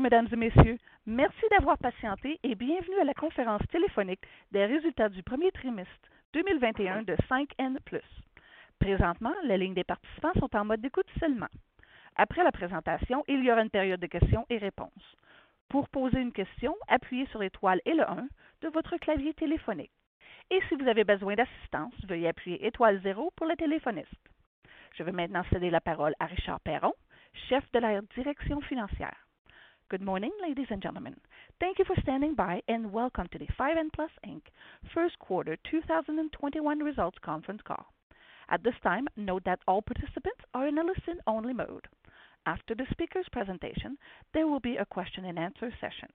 Mesdames et messieurs. Merci d'avoir patienté et bienvenue à la conférence téléphonique des résultats du premier trimestre 2021 de 5N. Présentement, les lignes des participants sont en mode d'écoute seulement. Après la présentation, il y aura une période de questions et réponses. Pour poser une question, appuyez sur l'étoile et le 1 de votre clavier téléphonique. Et si vous avez besoin d'assistance, veuillez appuyer étoile 0 pour le téléphoniste. Je vais maintenant céder la parole à Richard Perron, chef de la direction financière. Good morning, ladies and gentlemen. Thank you for standing by, and welcome to the 5N Plus Inc. First Quarter 2021 Results Conference Call. At this time, note that all participants are in a listen-only mode. After the speaker's presentation, there will be a question-and-answer session.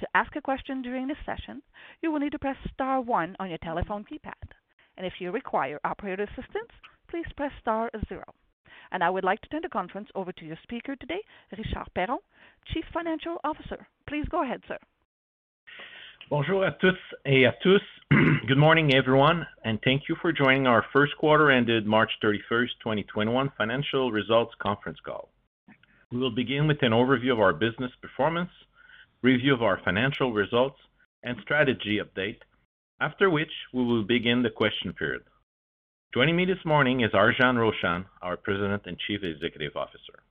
To ask a question during this session, you will need to press star one on your telephone keypad. And if you require operator assistance, please press star zero. And I would like to turn the conference over to your speaker today, Richard Perron, Chief Financial Officer. Please go ahead, sir. Bonjour à toutes et à tous. Good morning, everyone, and thank you for joining our first quarter ended March 31st, 2021 financial results conference call. We will begin with an overview of our business performance, review of our financial results, and strategy update, after which we will begin the question period. Joining me this morning is Arjang Roshan, our President and Chief Executive Officer.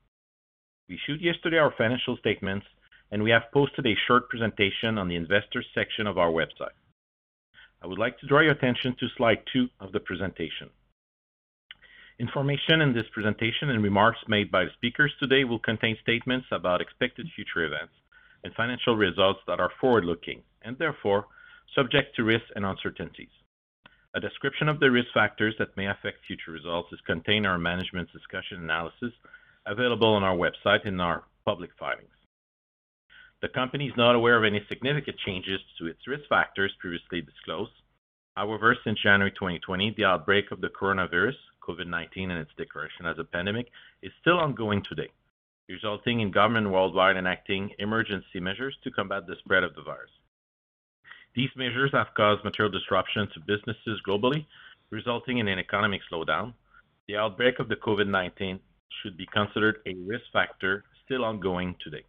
We issued yesterday our financial statements, and we have posted a short presentation on the investors section of our website. I would like to draw your attention to slide two of the presentation. Information in this presentation and remarks made by the speakers today will contain statements about expected future events and financial results that are forward-looking, and therefore subject to risks and uncertainties. A description of the risk factors that may affect future results is contained in our management's discussion analysis available on our website in our public filings. The company is not aware of any significant changes to its risk factors previously disclosed. However, since January 2020, the outbreak of the coronavirus, COVID-19, and its declaration as a pandemic is still ongoing today, resulting in government worldwide enacting emergency measures to combat the spread of the virus. These measures have caused material disruption to businesses globally, resulting in an economic slowdown. The outbreak of the COVID-19 should be considered a risk factor still ongoing today.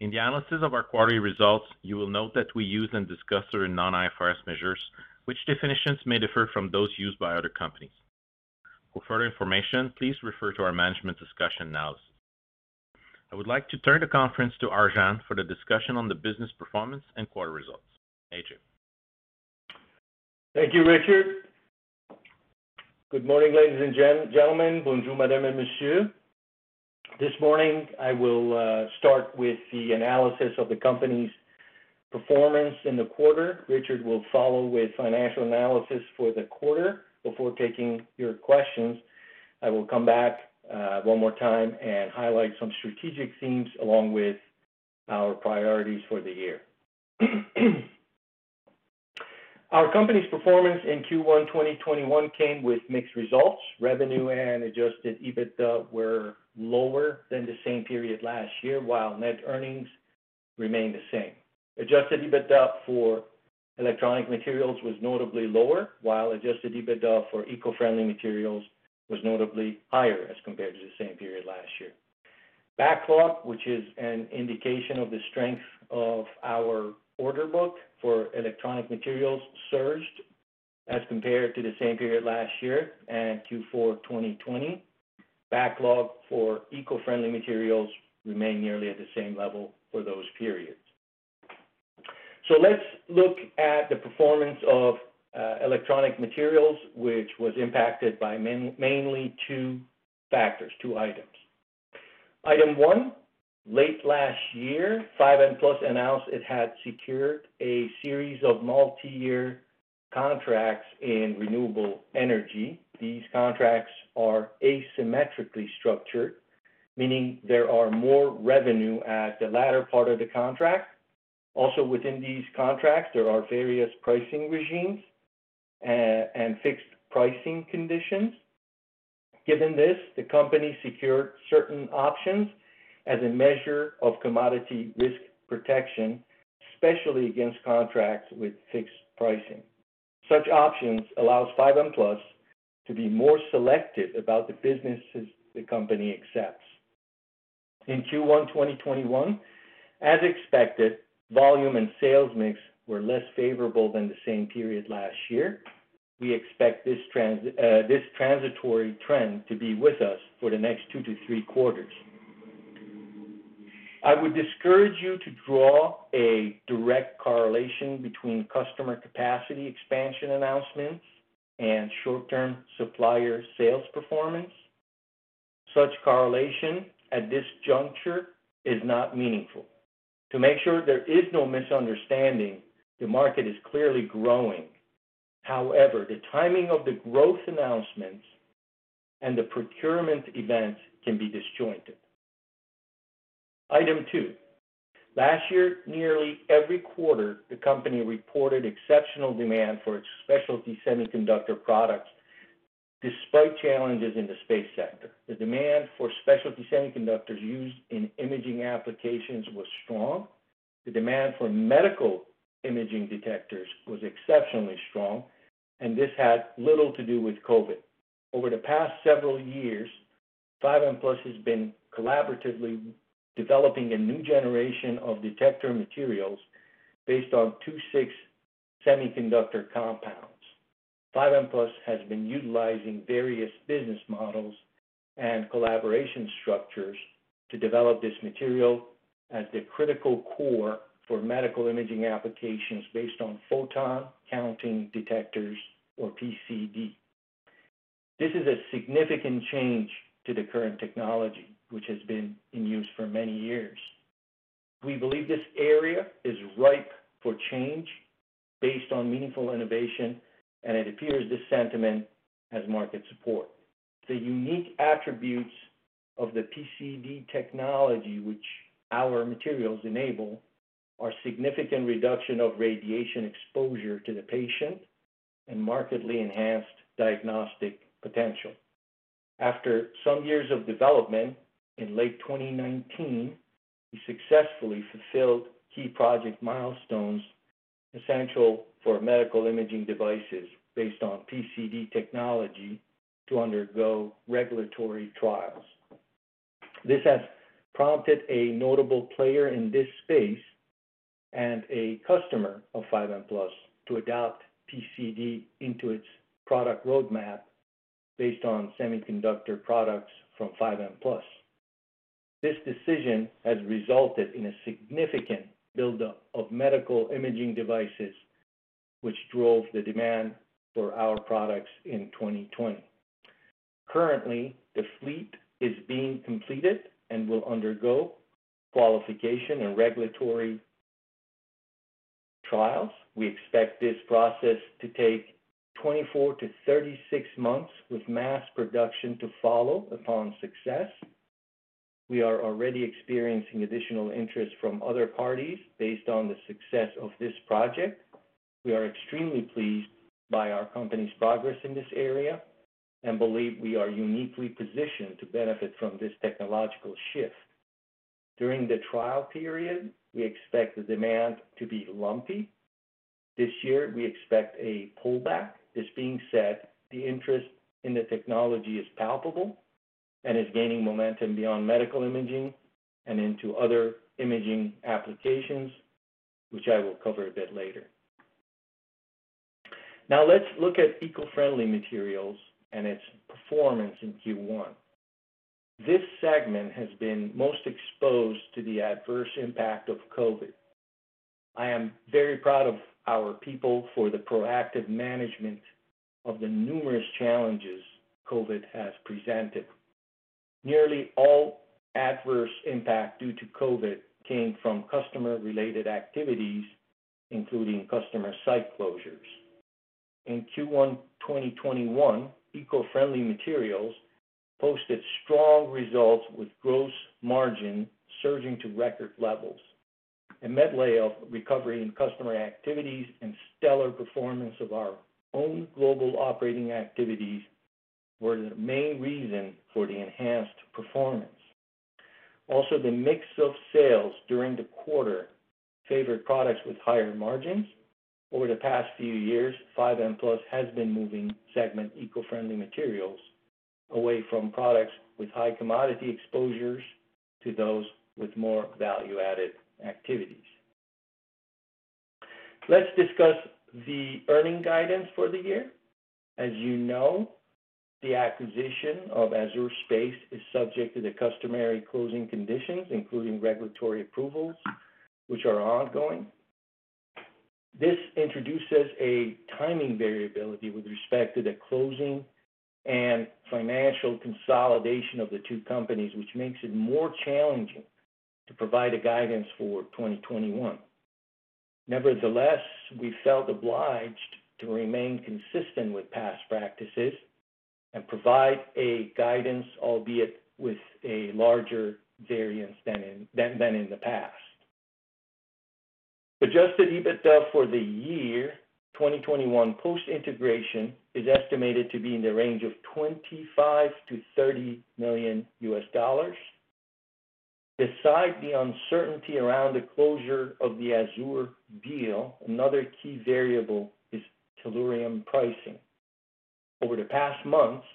In the analysis of our quarterly results, you will note that we use and discuss certain non-IFRS measures, which definitions may differ from those used by other companies. For further information, please refer to our management discussion analysis. I would like to turn the conference to Arjang for the discussion on the business performance and quarter results. AJ. Thank you, Richard. Good morning, ladies and gentlemen. Bonjour, madame et monsieur. This morning, I will uh, start with the analysis of the company's performance in the quarter. Richard will follow with financial analysis for the quarter before taking your questions. I will come back uh, one more time and highlight some strategic themes along with our priorities for the year. Our company's performance in Q1 2021 came with mixed results. Revenue and adjusted EBITDA were lower than the same period last year, while net earnings remained the same. Adjusted EBITDA for electronic materials was notably lower, while adjusted EBITDA for eco-friendly materials was notably higher as compared to the same period last year. Backlog, which is an indication of the strength of our order book for electronic materials, surged as compared to the same period last year and Q4 2020. Backlog for eco-friendly materials remained nearly at the same level for those periods. So Let's look at the performance of uh, electronic materials, which was impacted by mainly two factors, two items. Item one, late last year, 5N Plus announced it had secured a series of multi-year contracts in renewable energy. These contracts are asymmetrically structured meaning there are more revenue at the latter part of the contract. Also, within these contracts, there are various pricing regimes uh, and fixed pricing conditions. Given this, the company secured certain options as a measure of commodity risk protection, especially against contracts with fixed pricing. Such options allows 5N Plus to be more selective about the businesses the company accepts. In Q1 2021, as expected, volume and sales mix were less favorable than the same period last year. We expect this uh, transitory trend to be with us for the next two to three quarters. I would discourage you to draw a direct correlation between customer capacity expansion announcements and short-term supplier sales performance. Such correlation at this juncture is not meaningful. To make sure there is no misunderstanding, the market is clearly growing. However, the timing of the growth announcements and the procurement events can be disjointed. Item two, last year, nearly every quarter, the company reported exceptional demand for its specialty semiconductor products despite challenges in the space sector. The demand for specialty semiconductors used in imaging applications was strong. The demand for medical imaging detectors was exceptionally strong, and this had little to do with COVID. Over the past several years, 5N Plus has been collaboratively developing a new generation of detector materials based on II-VI semiconductor compounds. 5N Plus has been utilizing various business models and collaboration structures to develop this material as the critical core for medical imaging applications based on photon counting detectors or PCD. This is a significant change to the current technology, which has been in use for many years. We believe this area is ripe for change based on meaningful innovation, and it appears this sentiment has market support. The unique attributes of the PCD technology which our materials enable are significant reduction of radiation exposure to the patient and markedly enhanced diagnostic potential. After some years of development, in late 2019, we successfully fulfilled key project milestones essential for medical imaging devices based on PCD technology to undergo regulatory trials. This has prompted a notable player in this space and a customer of 5N Plus to adopt PCD into its product roadmap based on semiconductor products from 5N Plus. This decision has resulted in a significant buildup of medical imaging devices, which drove the demand for our products in 2020. Currently, the fleet is being completed and will undergo qualification and regulatory trials. We expect this process to take 24 to 36 months, with mass production to follow upon success. We are already experiencing additional interest from other parties based on the success of this project. We are extremely pleased by our company's progress in this area and believe we are uniquely positioned to benefit from this technological shift. During the trial period, we expect the demand to be lumpy. This year, we expect a pullback. This being said, the interest in the technology is palpable and is gaining momentum beyond medical imaging and into other imaging applications, which I will cover a bit later. Now let's look at Eco-Friendly Materials and its performance in Q1. This segment has been most exposed to the adverse impact of COVID. I am very proud of our people for the proactive management of the numerous challenges COVID has presented. Nearly all adverse impact due to COVID came from customer-related activities, including customer site closures. In Q1 2021, Eco-Friendly Materials posted strong results with gross margin surging to record levels. A medley of recovery in customer activities and stellar performance of our own global operating activities were the main reason for the enhanced performance. Also, the mix of sales during the quarter favored products with higher margins. Over the past few years, 5N Plus has been moving segment eco-friendly materials away from products with high commodity exposures to those with more value-added activities. Let's discuss the earnings guidance for the year. As you know, the acquisition of AZUR SPACE is subject to the customary closing conditions, including regulatory approvals, which are ongoing. This introduces a timing variability with respect to the closing and financial consolidation of the two companies, which makes it more challenging to provide a guidance for 2021. Nevertheless, we felt obliged to remain consistent with past practices and provide a guidance, albeit with a larger variance than in than, than in the past. Adjusted EBITDA for the year 2021 post-integration is estimated to be in the range of $25 million-$30 million. Besides the uncertainty around the closure of the AZUR deal, another key variable is tellurium pricing. Over the past months,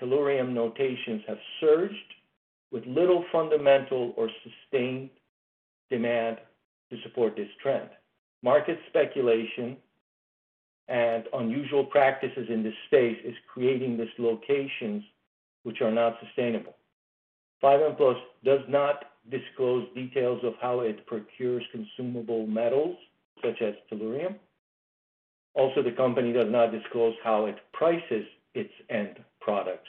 tellurium notations have surged with little fundamental or sustained demand to support this trend. Market speculation and unusual practices in this space is creating dislocations which are not sustainable. 5N Plus does not disclose details of how it procures consumable metals such as tellurium. Also, the company does not disclose how it prices its end products.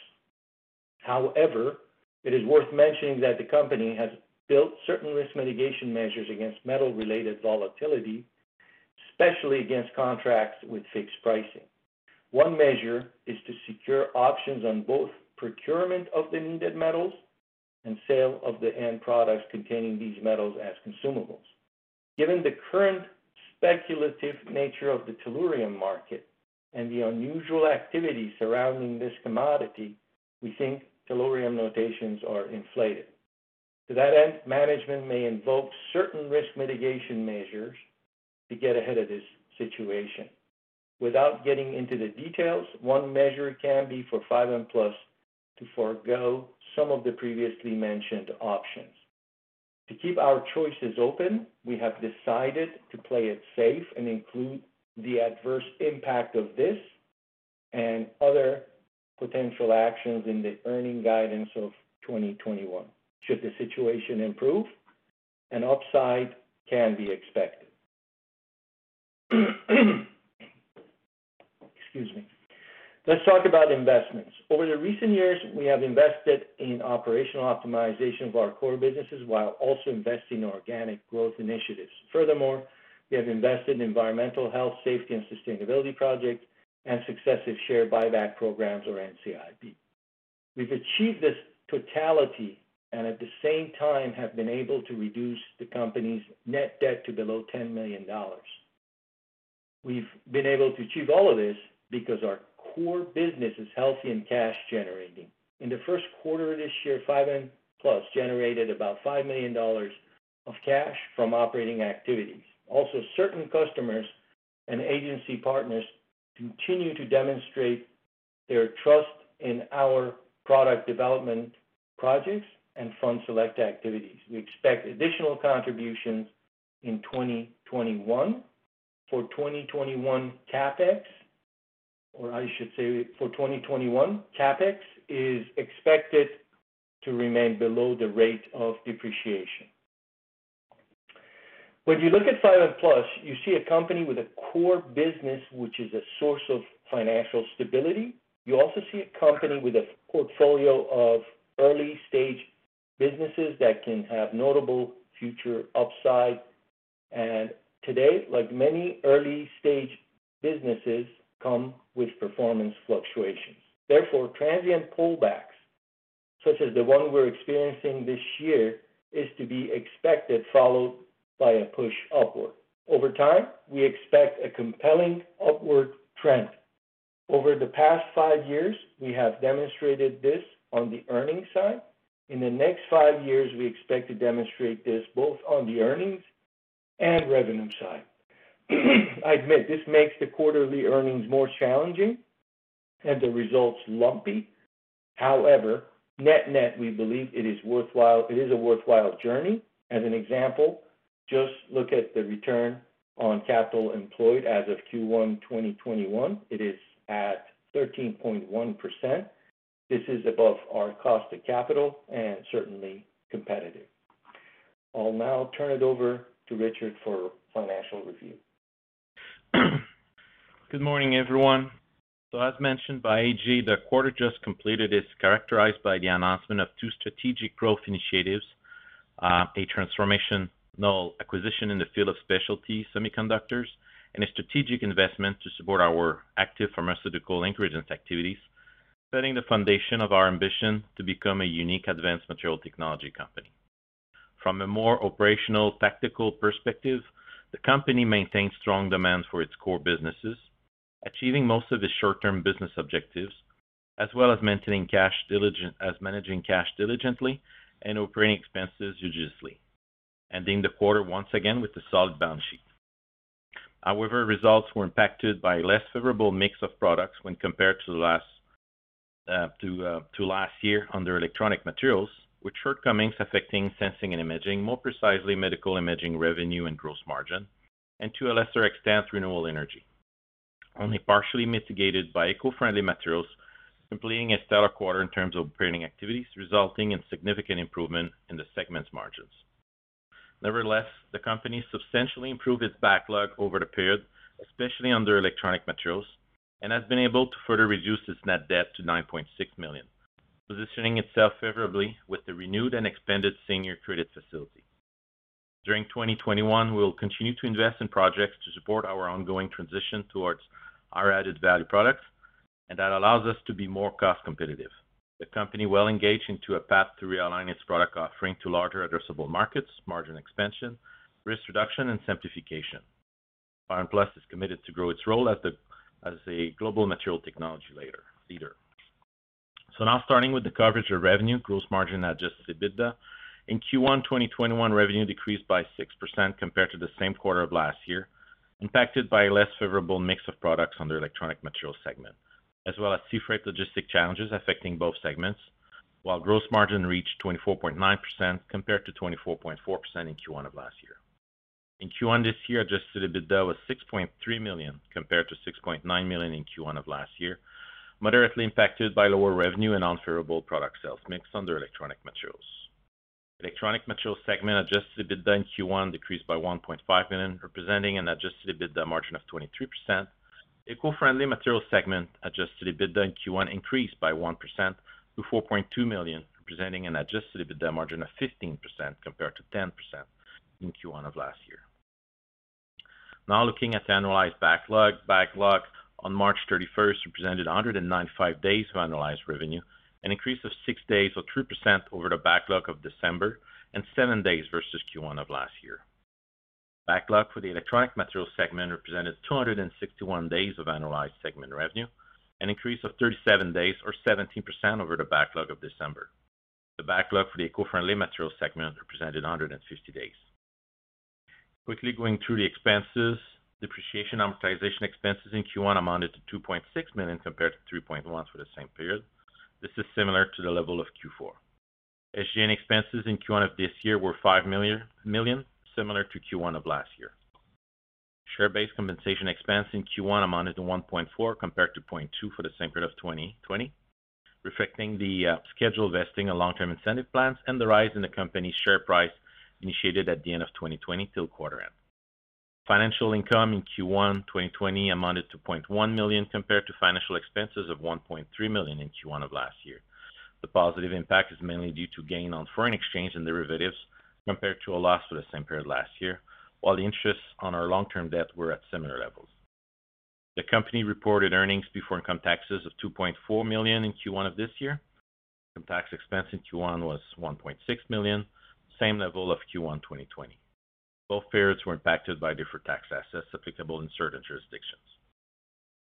However, it is worth mentioning that the company has built certain risk mitigation measures against metal-related volatility, especially against contracts with fixed pricing. One measure is to secure options on both procurement of the needed metals and sale of the end products containing these metals as consumables. Given the current speculative nature of the tellurium market and the unusual activity surrounding this commodity, we think tellurium notations are inflated. To that end, management may invoke certain risk mitigation measures to get ahead of this situation. Without getting into the details, one measure can be for 5N Plus to forego some of the previously mentioned options. To keep our choices open, we have decided to play it safe and include the adverse impact of this and other potential actions in the earnings guidance of 2021. Should the situation improve, an upside can be expected. Excuse me. Let's talk about investments. Over the recent years, we have invested in operational optimization of our core businesses while also investing in organic growth initiatives. Furthermore, we have invested in environmental health, safety, and sustainability projects and successive share buyback programs or NCIB. We've achieved this totality and at the same time have been able to reduce the company's net debt to below $10 million. We've been able to achieve all of this because our core business is healthy and cash generating. In the first quarter of this year, 5N Plus generated about $5 million of cash from operating activities. Also, certain customers and agency partners continue to demonstrate their trust in our product development projects and fund select activities. We expect additional contributions in 2021. For 2021 CapEx, or I should say for 2021, CapEx is expected to remain below the rate of depreciation. When you look at 5N Plus, you see a company with a core business which is a source of financial stability. You also see a company with a portfolio of early-stage businesses that can have notable future upside. And Today, like many early-stage businesses, come with performance fluctuations. Therefore, transient pullbacks such as the one we're experiencing this year, is to be expected, followed by a push upward. Over time, we expect a compelling upward trend. Over the past five years, we have demonstrated this on the earnings side. In the next five years, we expect to demonstrate this both on the earnings and revenue side. I admit this makes the quarterly earnings more challenging and the results lumpy. However, net-net, we believe it is worthwhile. It is a worthwhile journey. As an example, just look at the return on capital employed as of Q1 2021. It is at 13.1%. This is above our cost of capital and certainly competitive. I'll now turn it over to Richard for financial review. Good morning, everyone. So as mentioned by AJ, the quarter just completed is characterized by the announcement of two strategic growth initiatives, uh, a transformational acquisition in the field of specialty semiconductors, and a strategic investment to support our active pharmaceutical ingredients activities, setting the foundation of our ambition to become a unique advanced material technology company. From a more operational tactical perspective, the company maintains strong demand for its core businesses, achieving most of its short-term business objectives, as well as maintaining cash diligent as managing cash diligently and operating expenses judiciously, ending the quarter once again with a solid balance sheet. However, results were impacted by a less favorable mix of products when compared to uh, uh, last year under electronic materials, with shortcomings affecting sensing and imaging, more precisely medical imaging revenue and gross margin, and to a lesser extent, renewable energy. Only partially mitigated by eco-friendly materials, completing a stellar quarter in terms of operating activities, resulting in significant improvement in the segment's margins. Nevertheless, the company substantially improved its backlog over the period, especially under electronic materials, and has been able to further reduce its net debt to 9.6 million, positioning itself favorably with the renewed and expanded senior credit facility. During 2021, we will continue to invest in projects to support our ongoing transition towards our added value products, and that allows us to be more cost competitive. The company well engaged into a path to realign its product offering to larger addressable markets, margin expansion, risk reduction, and simplification. 5N Plus is committed to grow its role as a global material technology leader. So now starting with the coverage of revenue, gross margin, adjusted EBITDA. In Q1 2021, revenue decreased by 6% compared to the same quarter of last year, impacted by a less favorable mix of products on the electronic materials segment, as well as sea freight logistic challenges affecting both segments, while gross margin reached 24.9% compared to 24.4% in Q1 of last year. In Q1 this year, adjusted EBITDA was 6.3 million compared to 6.9 million in Q1 of last year, moderately impacted by lower revenue and unfavorable product sales mix under electronic materials. Electronic materials segment adjusted EBITDA in Q1 decreased by 1.5 million, representing an adjusted EBITDA margin of 23%. Eco-friendly materials segment adjusted EBITDA in Q1 increased by 1% to 4.2 million, representing an adjusted EBITDA margin of 15% compared to 10% in Q1 of last year. Now looking at the annualized backlog. Backlog on March 31st represented 195 days of annualized revenue, an increase of six days or 3% over the backlog of December and seven days versus Q1 of last year. Backlog for the electronic materials segment represented 261 days of annualized segment revenue, an increase of 37 days or 17% over the backlog of December. The backlog for the eco-friendly materials segment represented 150 days. Quickly going through the expenses. Depreciation amortization expenses in Q1 amounted to 2.6 million compared to 3.1 million for the same period. This is similar to the level of Q4. SG&A expenses in Q1 of this year were 5 million, similar to Q1 of last year. Share-based compensation expense in Q1 amounted to 1.4 million compared to 0.2 million for the same period of 2020, reflecting the uh, scheduled vesting of long-term incentive plans and the rise in the company's share price initiated at the end of 2020 till quarter end. Financial income in Q1 2020 amounted to 0.1 million compared to financial expenses of 1.3 million in Q1 of last year. The positive impact is mainly due to gain on foreign exchange and derivatives compared to a loss for the same period last year, while the interests on our long-term debt were at similar levels. The company reported earnings before income taxes of 2.4 million in Q1 of this year. Income tax expense in Q1 was 1.6 million, same level of Q1 2020. Both periods were impacted by deferred tax assets applicable in certain jurisdictions.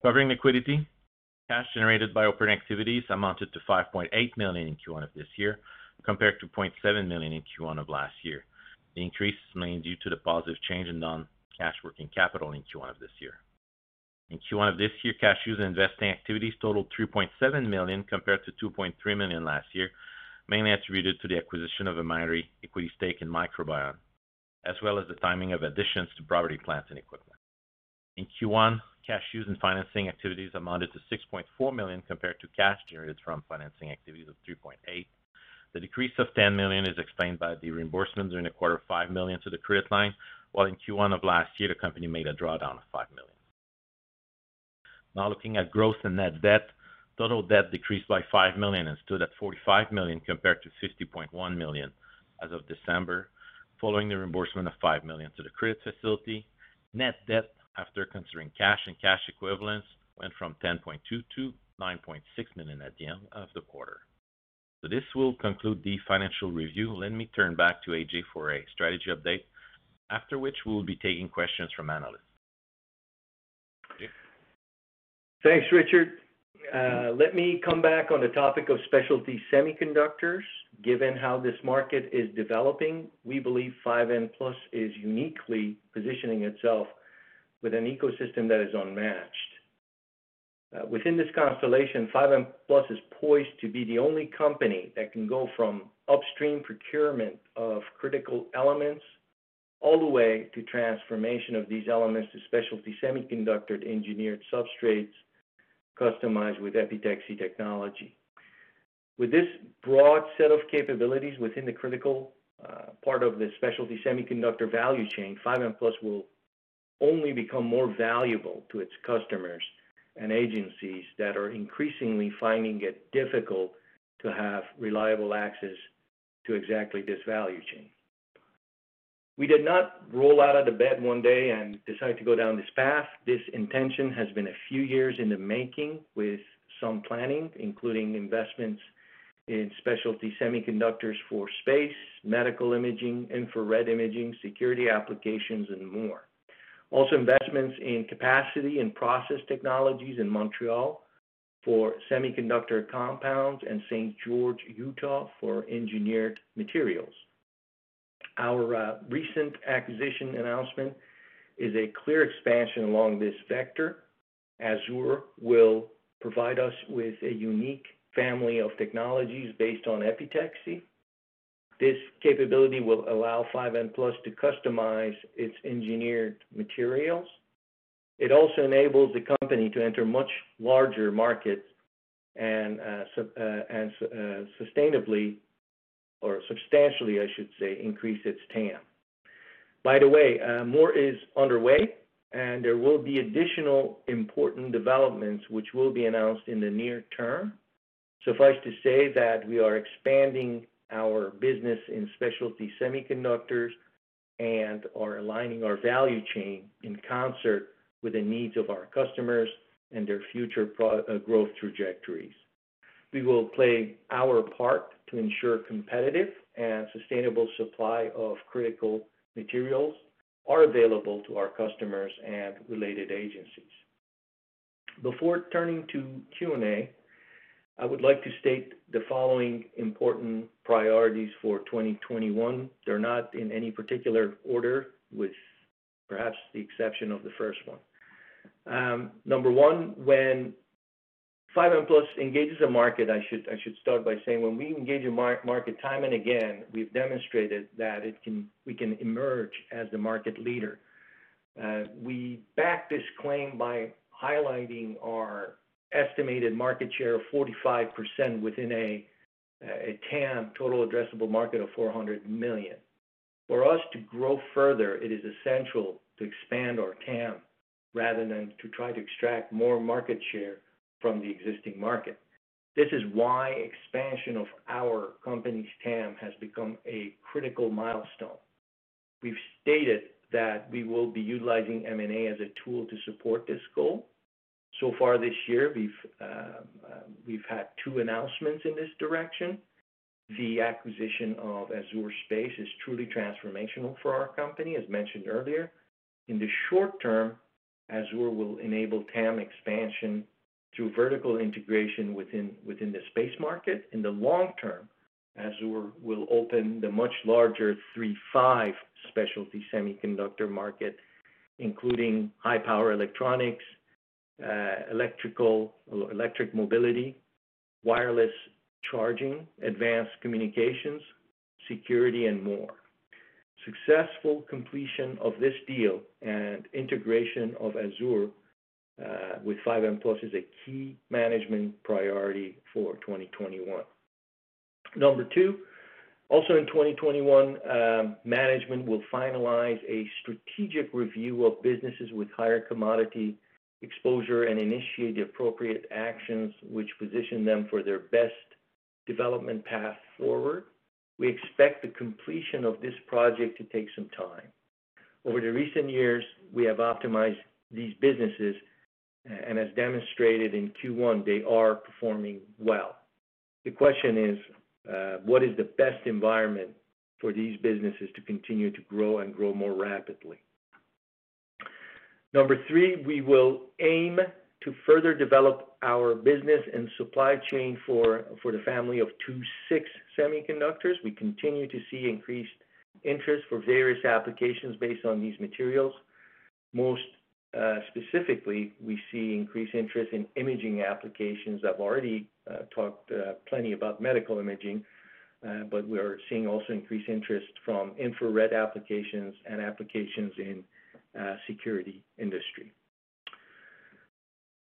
Covering liquidity, cash generated by operating activities amounted to 5.8 million in Q1 of this year, compared to 0.7 million in Q1 of last year. The increase is mainly due to the positive change in non-cash working capital in Q1 of this year. In Q1 of this year, cash used in investing activities totaled 3.7 million compared to 2.3 million last year, mainly attributed to the acquisition of a minority equity stake in Microbion, as well as the timing of additions to property, plant, and equipment. In Q1, cash used in financing activities amounted to 6.4 million compared to cash generated from financing activities of 3.8 million. The decrease of 10 million is explained by the reimbursement during the quarter of 5 million to the credit line, while in Q1 of last year, the company made a drawdown of 5 million. Now looking at gross and net debt. Total debt decreased by 5 million and stood at 45 million compared to 50.1 million as of December, following the reimbursement of 5 million to the credit facility. Net debt, after considering cash and cash equivalents, went from 10.2 million to 9.6 million at the end of the quarter. So this will conclude the financial review. Let me turn back to AJ for a strategy update, after which we will be taking questions from analysts. Thanks, Richard. Uh, let me come back on the topic of specialty semiconductors. Given how this market is developing, we believe 5N Plus is uniquely positioning itself with an ecosystem that is unmatched. Uh, within this constellation, 5N Plus is poised to be the only company that can go from upstream procurement of critical elements all the way to transformation of these elements to specialty semiconductor engineered substrates customized with epitaxy technology. With this broad set of capabilities within the critical uh, part of the specialty semiconductor value chain, 5N Plus will only become more valuable to its customers and agencies that are increasingly finding it difficult to have reliable access to exactly this value chain. We did not roll out of the bed one day and decide to go down this path. This intention has been a few years in the making with some planning, including investments in specialty semiconductors for space, medical imaging, infrared imaging, security applications, and more. Also, investments in capacity and process technologies in Montreal for semiconductor compounds and St. George, Utah, for engineered materials. Our uh, recent acquisition announcement is a clear expansion along this vector. AZUR will provide us with a unique family of technologies based on epitaxy. This capability will allow 5N Plus to customize its engineered materials. It also enables the company to enter much larger markets and uh, uh, sustainably, or substantially, I should say, increase its TAM. By the way, uh, more is underway, and there will be additional important developments which will be announced in the near term. Suffice to say that we are expanding our business in specialty semiconductors and are aligning our value chain in concert with the needs of our customers and their future uh, growth trajectories. We will play our part to ensure competitive and sustainable supply of critical materials are available to our customers and related agencies. Before turning to Q&A, I would like to state the following important priorities for 2021. They're not in any particular order, with perhaps the exception of the first one. Um, number one, when 5N Plus engages a market, I should start by saying when we engage a market time and again, we've demonstrated that it can we can emerge as the market leader. Uh, We back this claim by highlighting our estimated market share of 45% within a a TAM, total addressable market, of 400 million. For us to grow further, it is essential to expand our TAM rather than to try to extract more market share from the existing market. This is why expansion of our company's TAM has become a critical milestone. We've stated that we will be utilizing M&A as a tool to support this goal. So far this year, we've um, had two announcements in this direction. The acquisition of AZUR Space is truly transformational for our company, as mentioned earlier. In the short term, AZUR will enable TAM expansion through vertical integration within the space market. In the long term, AZUR will open the much larger III-V specialty semiconductor market, including high power electronics, uh, electrical, electric mobility, wireless charging, advanced communications, security, and more. Successful completion of this deal and integration of AZUR Uh, with 5N Plus is a key management priority for 2021. Number two, also in 2021, um, management will finalize a strategic review of businesses with higher commodity exposure and initiate the appropriate actions which position them for their best development path forward. We expect the completion of this project to take some time. Over the recent years, we have optimized these businesses, and as demonstrated in Q1, they are performing well. The question is, uh, what is the best environment for these businesses to continue to grow and grow more rapidly? Number three, we will aim to further develop our business and supply chain for the family of II-VI semiconductors. We continue to see increased interest for various applications based on these materials. Most Uh, specifically, we see increased interest in imaging applications. I've already uh, talked uh, plenty about medical imaging, but we are seeing also increased interest from infrared applications and applications in security industry.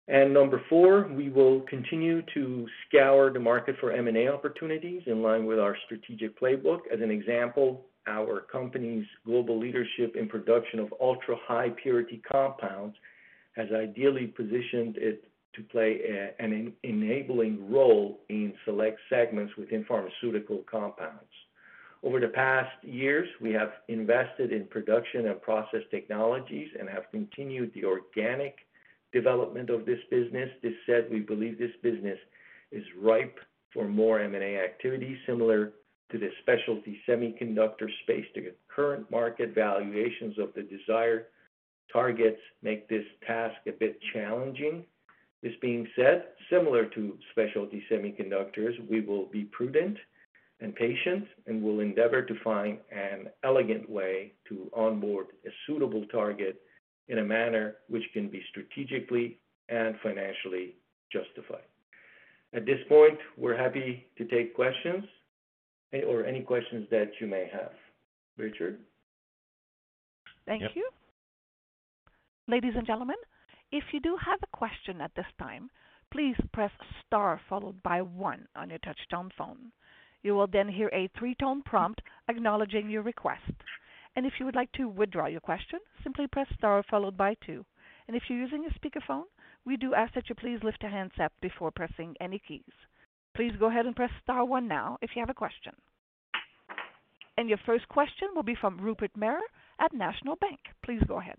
And number four, we will continue to scour the market for M&A opportunities in line with our strategic playbook. As an example, our company's global leadership in production of ultra-high purity compounds has ideally positioned it to play an enabling role in select segments within pharmaceutical compounds. Over the past years, we have invested in production and process technologies and have continued the organic development of this business. This said, we believe this business is ripe for more M&A activity similar to the specialty semiconductor space. The current market valuations of the desired targets make this task a bit challenging. This being said, similar to specialty semiconductors, we will be prudent and patient and will endeavor to find an elegant way to onboard a suitable target in a manner which can be strategically and financially justified. At this point, we're happy to take questions or any questions that you may have. Richard? Thank you. Ladies and gentlemen, if you do have a question at this time, please press star followed by one on your touchtone phone. You will then hear a three-tone prompt acknowledging your request. And if you would like to withdraw your question, simply press star followed by two. And If you're using a speakerphone, we do ask that you please lift a handset before pressing any keys. Please go ahead and press star one now if you have a question. And your first question will be from Rupert Merer at National Bank. Please go ahead.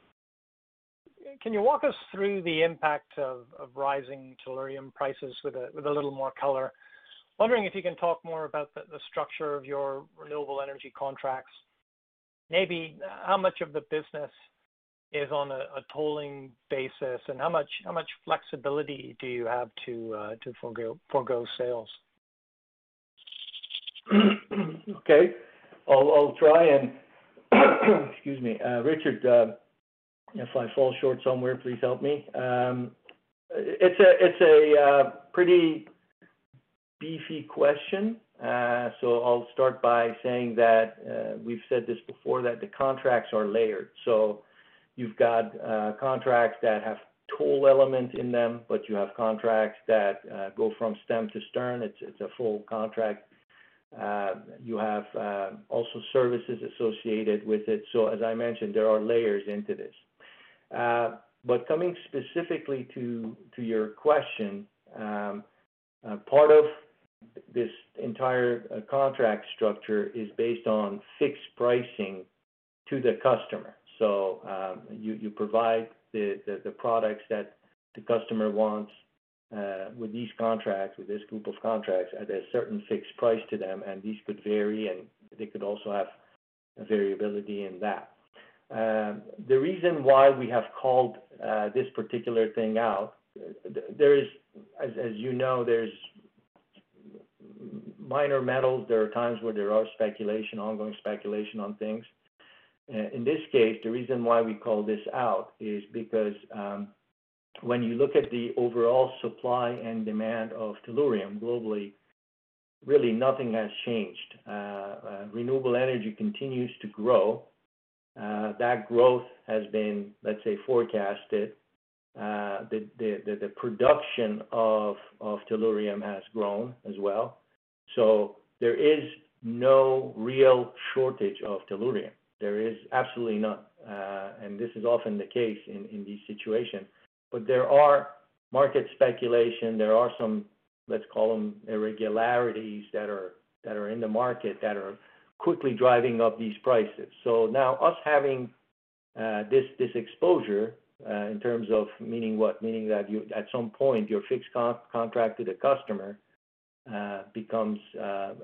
Can you walk us through the impact of rising tellurium prices with a little more color? Wondering if you can talk more about the structure of your renewable energy contracts. Maybe uh, how much of the business is on a tolling basis, and how much flexibility do you have to uh, forgo sales? Okay. I'll try and excuse me. Uh, Richard, if I fall short somewhere, please help me. Um, it's a it's a uh, pretty beefy question. Uh, so I'll start by saying that uh, we've said this before, that the contracts are layered. So you've got uh, contracts that have toll elements in them, but you have contracts that go from stem to stern. It's a full contract. You have also services associated with it. So as I mentioned, there are layers into this. Uh, but coming specifically to to your question, um, uh, part of this entire uh, contract structure is based on fixed pricing to the customer. So, um you provide the the products that the customer wants with these contracts, with this group of contracts at a certain fixed price to them, and these could vary, and they could also have variability in that. Um, the reason why we have called uh, this particular thing out, there is, as you know, there's minor metals. There are times where there are speculation, ongoing speculation on things. Uh, in this case, the reason why we call this out is because um, when you look at the overall supply and demand of tellurium globally, really nothing has changed. Uh, renewable energy continues to grow. That growth has been, let's say, forecasted. The production of tellurium has grown as well. So there is no real shortage of tellurium. There is absolutely none. Uh and this is often the case in these situations. But there are market speculation. There are some, let's call them irregularities that are in the market that are quickly driving up these prices. So now us having uh, this this exposure uh, in terms of meaning what? Meaning that you at some point your fixed contract to the customer uh, becomes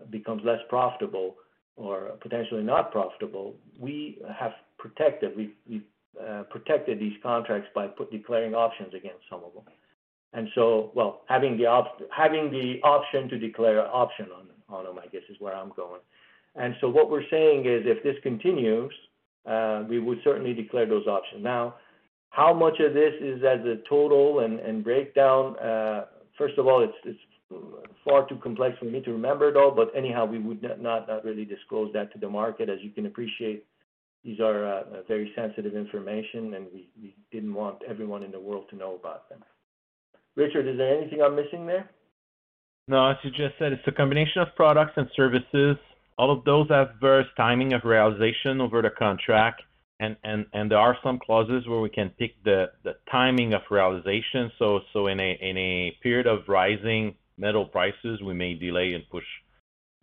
becomes less profitable or potentially not profitable. We have protected we protected these contracts by declaring options against some of them. And so, well, having the op- having the option to declare option on them, I guess, is where I'm going. And so what we're saying is, if this continues, uh, we would certainly declare those options. Now, how much of this is as a total and and breakdown? Uh, first of all, it's it's far too complex for me to remember it all, but anyhow, we would not really disclose that to the market. As you can appreciate, these are uh, very sensitive information, and we didn't want everyone in the world to know about them. Richard, is there anything I'm missing there? No, as you just said, it's a combination of products and services. All of those have various timing of realization over the contract. And there are some clauses where we can pick the timing of realization. So in a period of rising metal prices, we may delay and push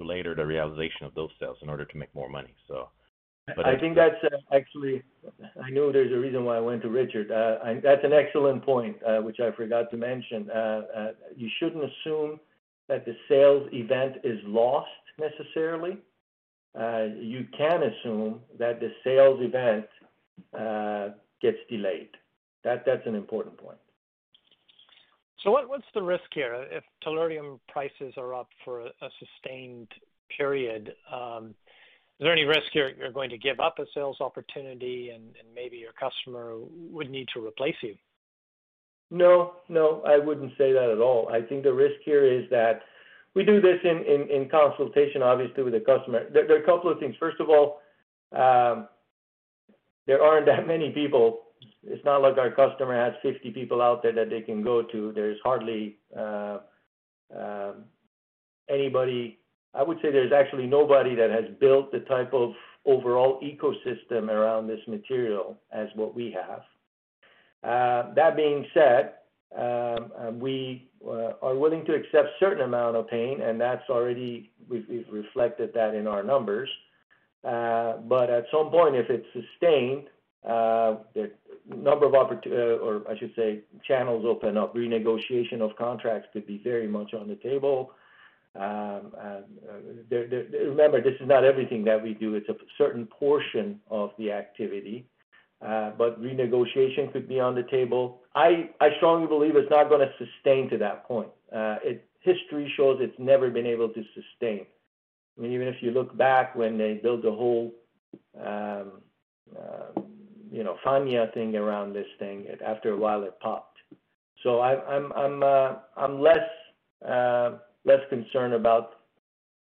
to later the realization of those sales in order to make more money. So. I think that's uh, actually. I know there's a reason why I went to Richard. Uh, that's an excellent point, uh, which I forgot to mention. You shouldn't assume that the sales event is lost necessarily. Uh, you can assume that the sales event uh, gets delayed. That That's an important point. So what, What's the risk here? If tellurium prices are up for a sustained period, um, is there any risk here? you're going to give up a sales opportunity and maybe your customer would need to replace you? No, no, I wouldn't say that at all. I think the risk here is that we do this in consultation, obviously, with the customer. There are a couple of things. First of all, um, there aren't that many people. It's not like our customer has 50 people out there that they can go to. There's hardly uh, um, anybody. I would say there's actually nobody that has built the type of overall ecosystem around this material as what we have. Uh, that being said, um, uh, we Uh, are willing to accept certain amount of pain, and that's already. We've reflected that in our numbers. Uh, but at some point, if it's sustained, uh, the number of uh, or I should say, channels open up. Renegotiation of contracts could be very much on the table. Um, remember, this is not everything that we do. It's a certain portion of the activity. Uh, but renegotiation could be on the table. I I strongly believe it's not gonna sustain to that point. Uh, history shows it's never been able to sustain. I mean, even if you look back when they built the whole, um, uh, you know, Fanya thing around this thing, it, after a while it popped. So I'm less uh less concerned about.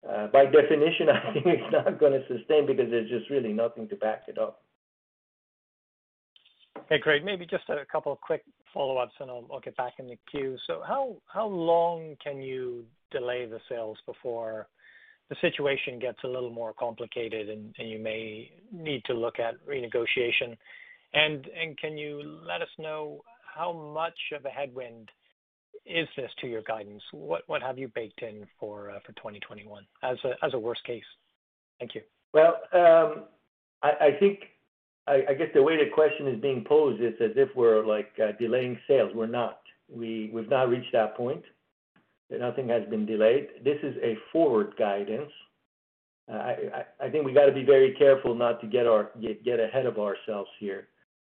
By definition, I think it's not gonna sustain because there's just really nothing to back it up. Okay, great. Maybe just a couple of quick follow-ups, and I'll get back in the queue. So how how long can you delay the sales before the situation gets a little more complicated and you may need to look at renegotiation? And and can you let us know how much of a headwind is this to your guidance? What what have you baked in for uh, 2021 as a as a worst case? Thank you. Well, um, I think I guess the way the question is being posed is as if we're like uh, delaying sales. We're not. We've not reached that point. Nothing has been delayed. This is a forward guidance. Uh, I think we gotta be very careful not to get ahead of ourselves here.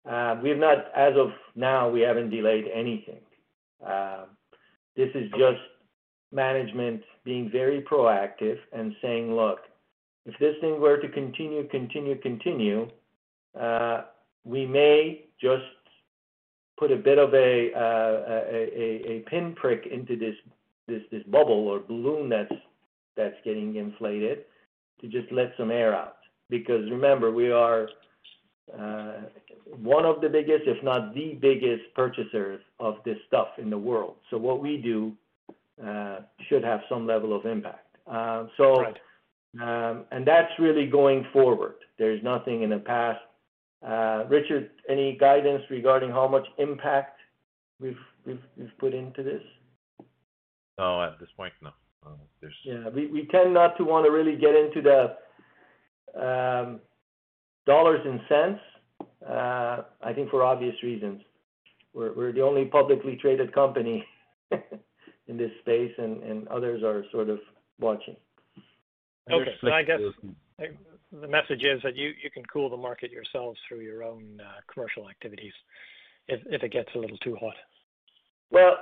Uh, we've not, as of now, we haven't delayed anything. Uh, this is just management being very proactive and saying, "Look, if this thing were to continue, continue, continue, Uh, we may just put a bit of uh, a pinprick into this this, this bubble or balloon that's that's getting inflated to just let some air out." Because remember, we are uh, one of the biggest, if not the biggest purchasers of this stuff in the world. So what we do should have some level of impact. So, Right. Um, that's really going forward. There's nothing in the past. Uh, Richard, any guidance regarding how much impact we've put into this? No, at this point, no. Uh, yeah. We tend not to wanna really get into the um, dollars and cents, uh, I think for obvious reasons. We're the only publicly traded company in this space, and others are sort of watching. Okay. I guess the message is that you you can cool the market yourselves through your own commercial activities if if it gets a little too hot. Well,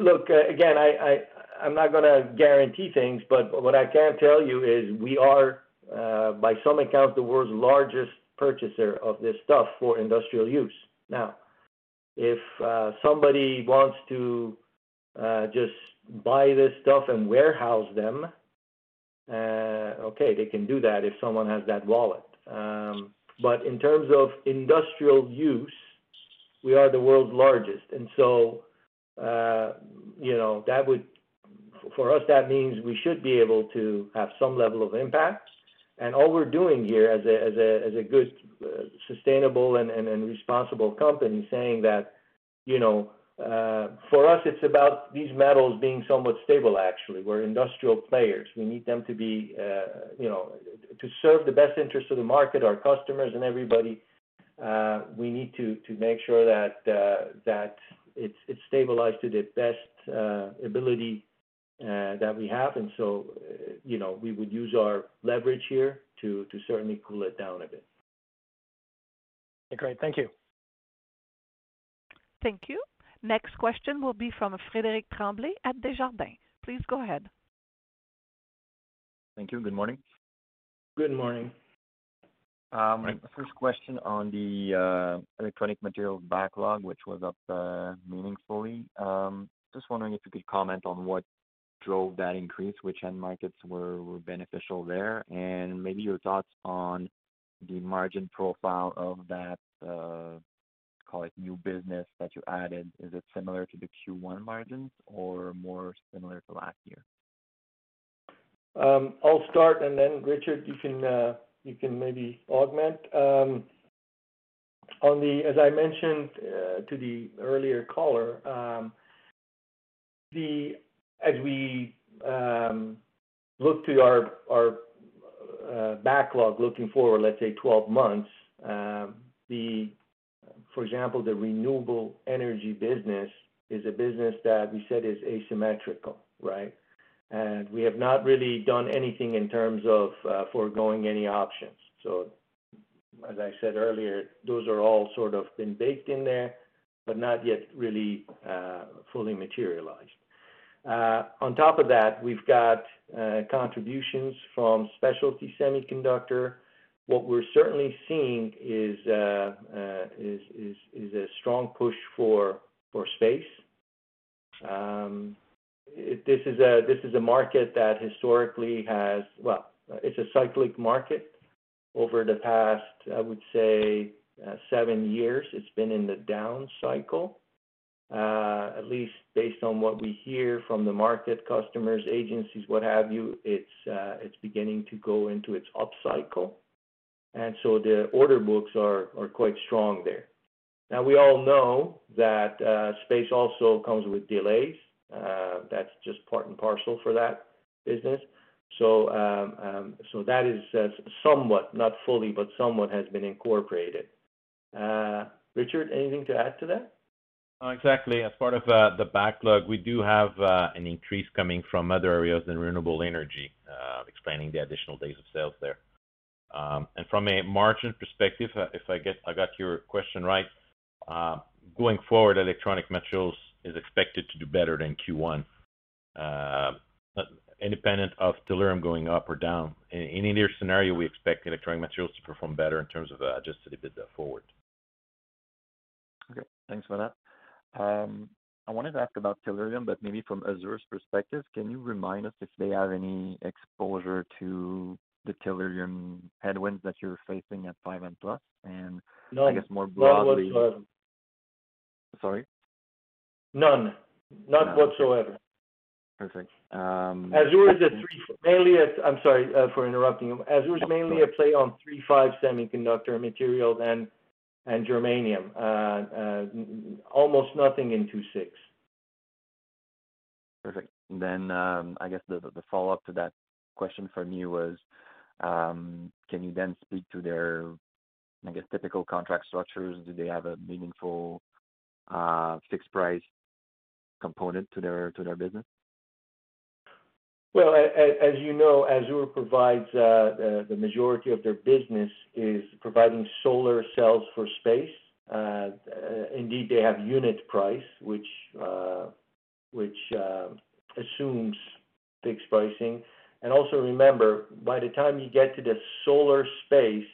look, again, I, I, I'm not gonna guarantee things, but what I can tell you is we are, by some accounts, the world's largest purchaser of this stuff for industrial use. Now, if uh, somebody wants to uh, just buy this stuff and warehouse them, okay, they can do that if someone has that wallet. Um, But in terms of industrial use, we are the world's largest. And so uh, you know, that would for us, that means we should be able to have some level of impact. And all we're doing here as a as a as a good, sustainable and, and and responsible company saying that, you know, for us, it's about these metals being somewhat stable, actually. We're industrial players. We need them to be, uh, you know, to serve the best interests of the market, our customers and everybody, uh, we need to to make sure that uh, that it's it's stabilized to the best ability that we have. And so, you know, we would use our leverage here to certainly cool it down a bit. Great. Thank you. Thank you. Next question will be from Frédéric Tremblay at Desjardins. Please go ahead. Thank you. Good morning. Good morning. Um, first question on the uh, electronic materials backlog, which was up uh, meaningfully. Um, just wondering if you could comment on what drove that increase, which end markets were beneficial there, and maybe your thoughts on the margin profile of that, uh, call it new business that you added. Is it similar to the Q1 margins or more similar to last year? Um, I'll start, and then Richard, you can uh, maybe augment. Um, as I mentioned uh, to the earlier caller, um, as we look to our uh, backlog looking forward, let's say 12 months, for example, the renewable energy business is a business that we said is asymmetrical, right? And we have not really done anything in terms of uh, foregoing any options. So, as I said earlier, those are all sort of been baked in there, but not yet really uh, fully materialized. Uh, on top of that, we've got contributions from specialty semiconductor. What we're certainly seeing is uh, uh, a strong push for space. Um, this is a market that historically has. Well, it's a cyclic market. Over the past, I would say, uh, seven years, it's been in the down cycle. At least based on what we hear from the market customers, agencies, what have you, it's beginning to go into its upcycle. The order books are quite strong there. Now, we all know that uh, space also comes with delays. Uh, that's just part and parcel for that business. So um, um, that is uh, somewhat, not fully, but somewhat has been incorporated. Richard, anything to add to that? Exactly. As part of the backlog, we do have an increase coming from other areas than renewable energy, explaining the additional days of sales there. Um, and from a margin perspective, uh, if I get I got your question right, uh, going forward, electronic materials is expected to do better than Q1, uh, independent of tellurium going up or down. In either scenario, we expect electronic materials to perform better in terms of adjusted EBITDA forward. Okay. Thanks for that. Um, I wanted to ask about tellurium, but maybe from AZUR's perspective, can you remind us if they have any exposure to the tellurium headwinds that you're facing at 5N Plus? None. I guess more broadly. None whatsoever. Sorry? None. Not whatsoever. Perfect. Um, AZUR is mainly I'm sorry uh, for interrupting you. AZUR is mainly a play on III-V semiconductor materials and germanium. Uh, uh, almost nothing in II-VI. Perfect. Then um I guess the follow-up to that question from you was, Um, can you then speak to their, I guess, typical contract structures? Do they have a meaningful uh, fixed price component to their to their business? Well, as you know, AZUR provides uh, the majority of their business is providing solar cells for space. Uh, indeed, they have unit price, which which assumes fixed pricing. And also remember, by the time you get to the solar space,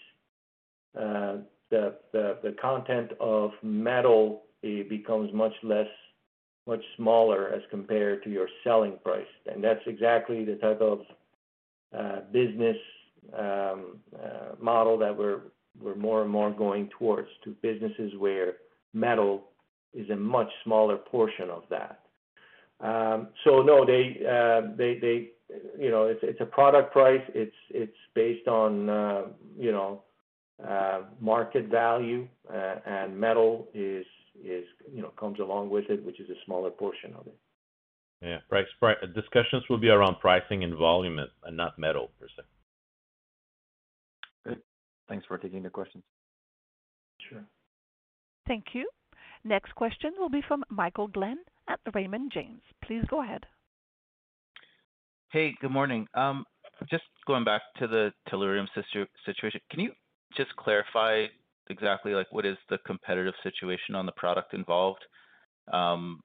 uh, the the content of metal becomes much less, much smaller as compared to your selling price. And that's exactly the type of uh, business um, uh, model that we're we're more and more going towards, to businesses where metal is a much smaller portion of that. Um, so, no, they they they, you know, it's it's a product price. It's it's based on, uh, you know, uh, market value, uh, and metal is, is you know, comes along with it, which is a smaller portion of it. Yeah. Price discussions will be around pricing and volume and not metal per se. Good. Thanks for taking the questions. Sure. Thank you. Next question will be from Michael Glen at Raymond James. Please go ahead. Hey, good morning. Um, just going back to the tellurium situation, can you just clarify exactly, like, what is the competitive situation on the product involved? Um,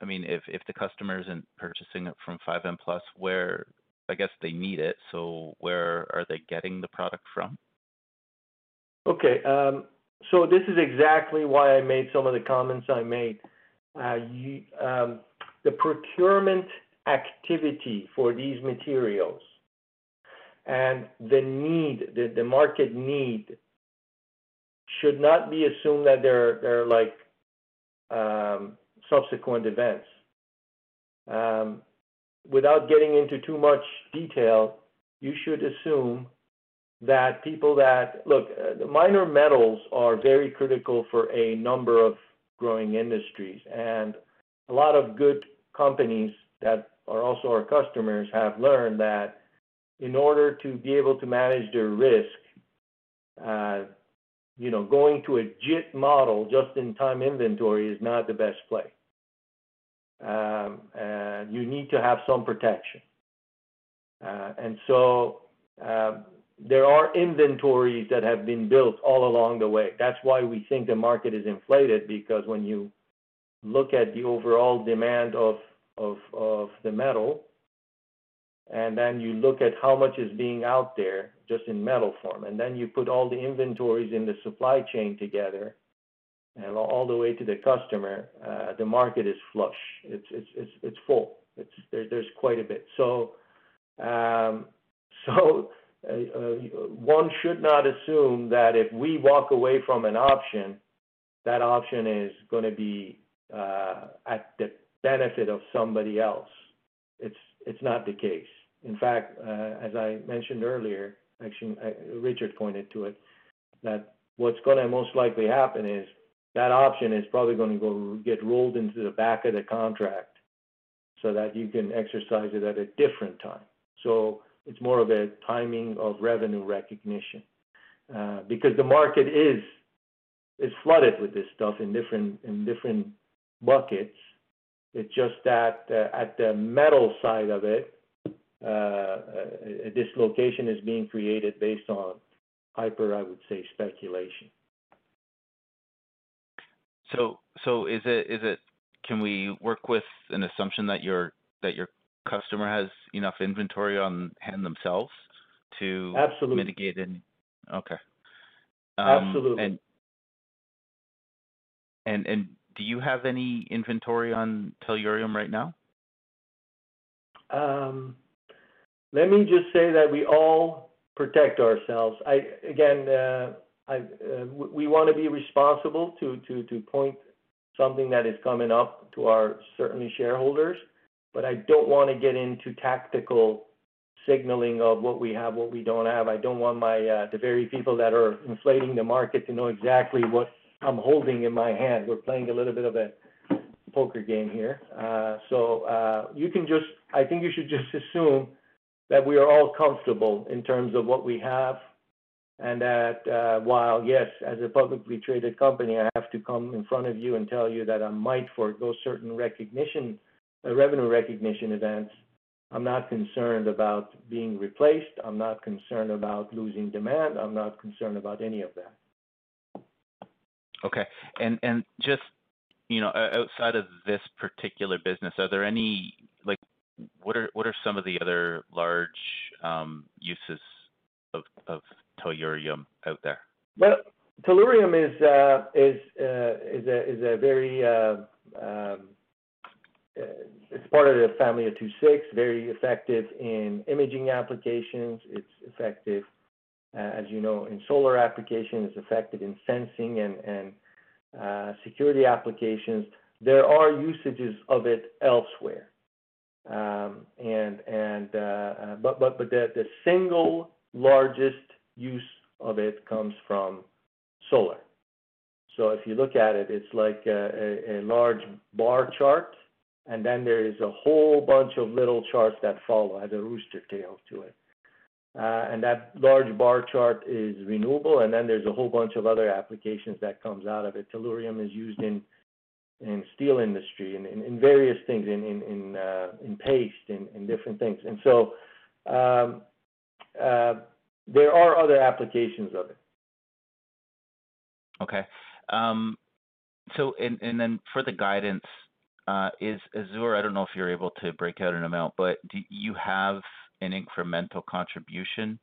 I mean, if the customer isn't purchasing it from 5N Plus, where I guess they need it, so where are they getting the product from? Okay. Um, so this is exactly why I made some of the comments I made. Uh, the procurement activity for these materials and the need, the the market need should not be assumed that they're like um, subsequent events. Um, without getting into too much detail, you should assume that people that look, uh, the minor metals are very critical for a number of growing industries. And a lot of good companies that are also our customers have learned that in order to be able to manage their risk, you know, going to a JIT model, just-in-time inventory, is not the best play. You need to have some protection. Uh, and so um, there are inventories that have been built all along the way. That's why we think the market is inflated, because when you look at the overall demand of the metal, and then you look at how much is being out there just in metal form, and then you put all the inventories in the supply chain together and all the way to the customer, uh, the market is flush. It's it's it's it's full. It's There's quite a bit. So um, uh, uh, one should not assume that if we walk away from an option, that option is gonna be at the benefit of somebody else. It's it's not the case. In fact, uh, as I mentioned earlier, actually, uh, Richard pointed to it, that what's gonna most likely happen is that option is probably gonna go get rolled into the back of the contract so that you can exercise it at a different time. So it's more of a timing of revenue recognition, uh, because the market is is flooded with this stuff in different in different buckets. It's just that, uh, at the metal side of it, uh, uh, a dislocation is being created based on hyper, I would say, speculation. So so is it? Can we work with an assumption that your customer has enough inventory on hand themselves to- Absolutely. mitigate any? Okay. Um, Absolutely. Do you have any inventory on tellurium right now? Um, let me just say that we all protect ourselves. I again, uh, I uh, we wanna be responsible to point something that is coming up to our certainly shareholders, but I don't wanna get into tactical signaling of what we have, what we don't have. I don't want my uh, the very people that are inflating the market to know exactly what I'm holding in my hand. We're playing a little bit of a poker game here. Uh, so uh, you can just, I think you should just assume that we are all comfortable in terms of what we have, and that uh, while, yes, as a publicly traded company, I have to come in front of you and tell you that I might forego certain recognition, revenue recognition events, I'm not concerned about being replaced. I'm not concerned about losing demand. I'm not concerned about any of that. Okay. And and just, you know, outside of this particular business, are there any like, what are what are some of the other large um, uses of of tellurium out there? Well, tellurium is uh, uh, a very, uh, um, it's part of the family of II-VI, very effective in imaging applications. It's effective, Uh, as you know, in solar applications. It's effective in sensing and uh, security applications. There are usages of it elsewhere. Um, and and uh, But but but the single largest use of it comes from solar. So if you look at it, it's like a large bar chart, and then there is a whole bunch of little charts that follow, has a rooster tail to it. That large bar chart is renewable, and then there's a whole bunch of other applications that comes out of it. Tellurium is used in in steel industry, and in various things, in in in paste, in different things. And so um, uh, there are other applications of it. Okay. Um, so and and then for the guidance, is AZUR. I don't know if you're able to break out an amount, but do you have an incremental contribution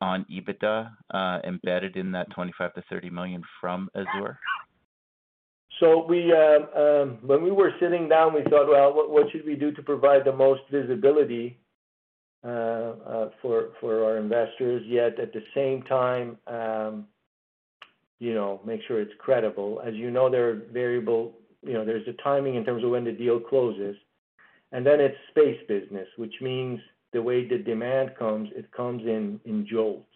on EBITDA, uh, embedded in that twenty-five 25 million-30 million from azure. AZUR? Um, um, when we were sitting down, we thought, well, what should we do to provide the most visibility uh, uh, for our investors, yet at the same time, um, you know, make sure it's credible. As you know, there are variable, you know, there's a timing in terms of when the deal closes. And then it's space business, which means the way the demand comes, it comes in in jolts.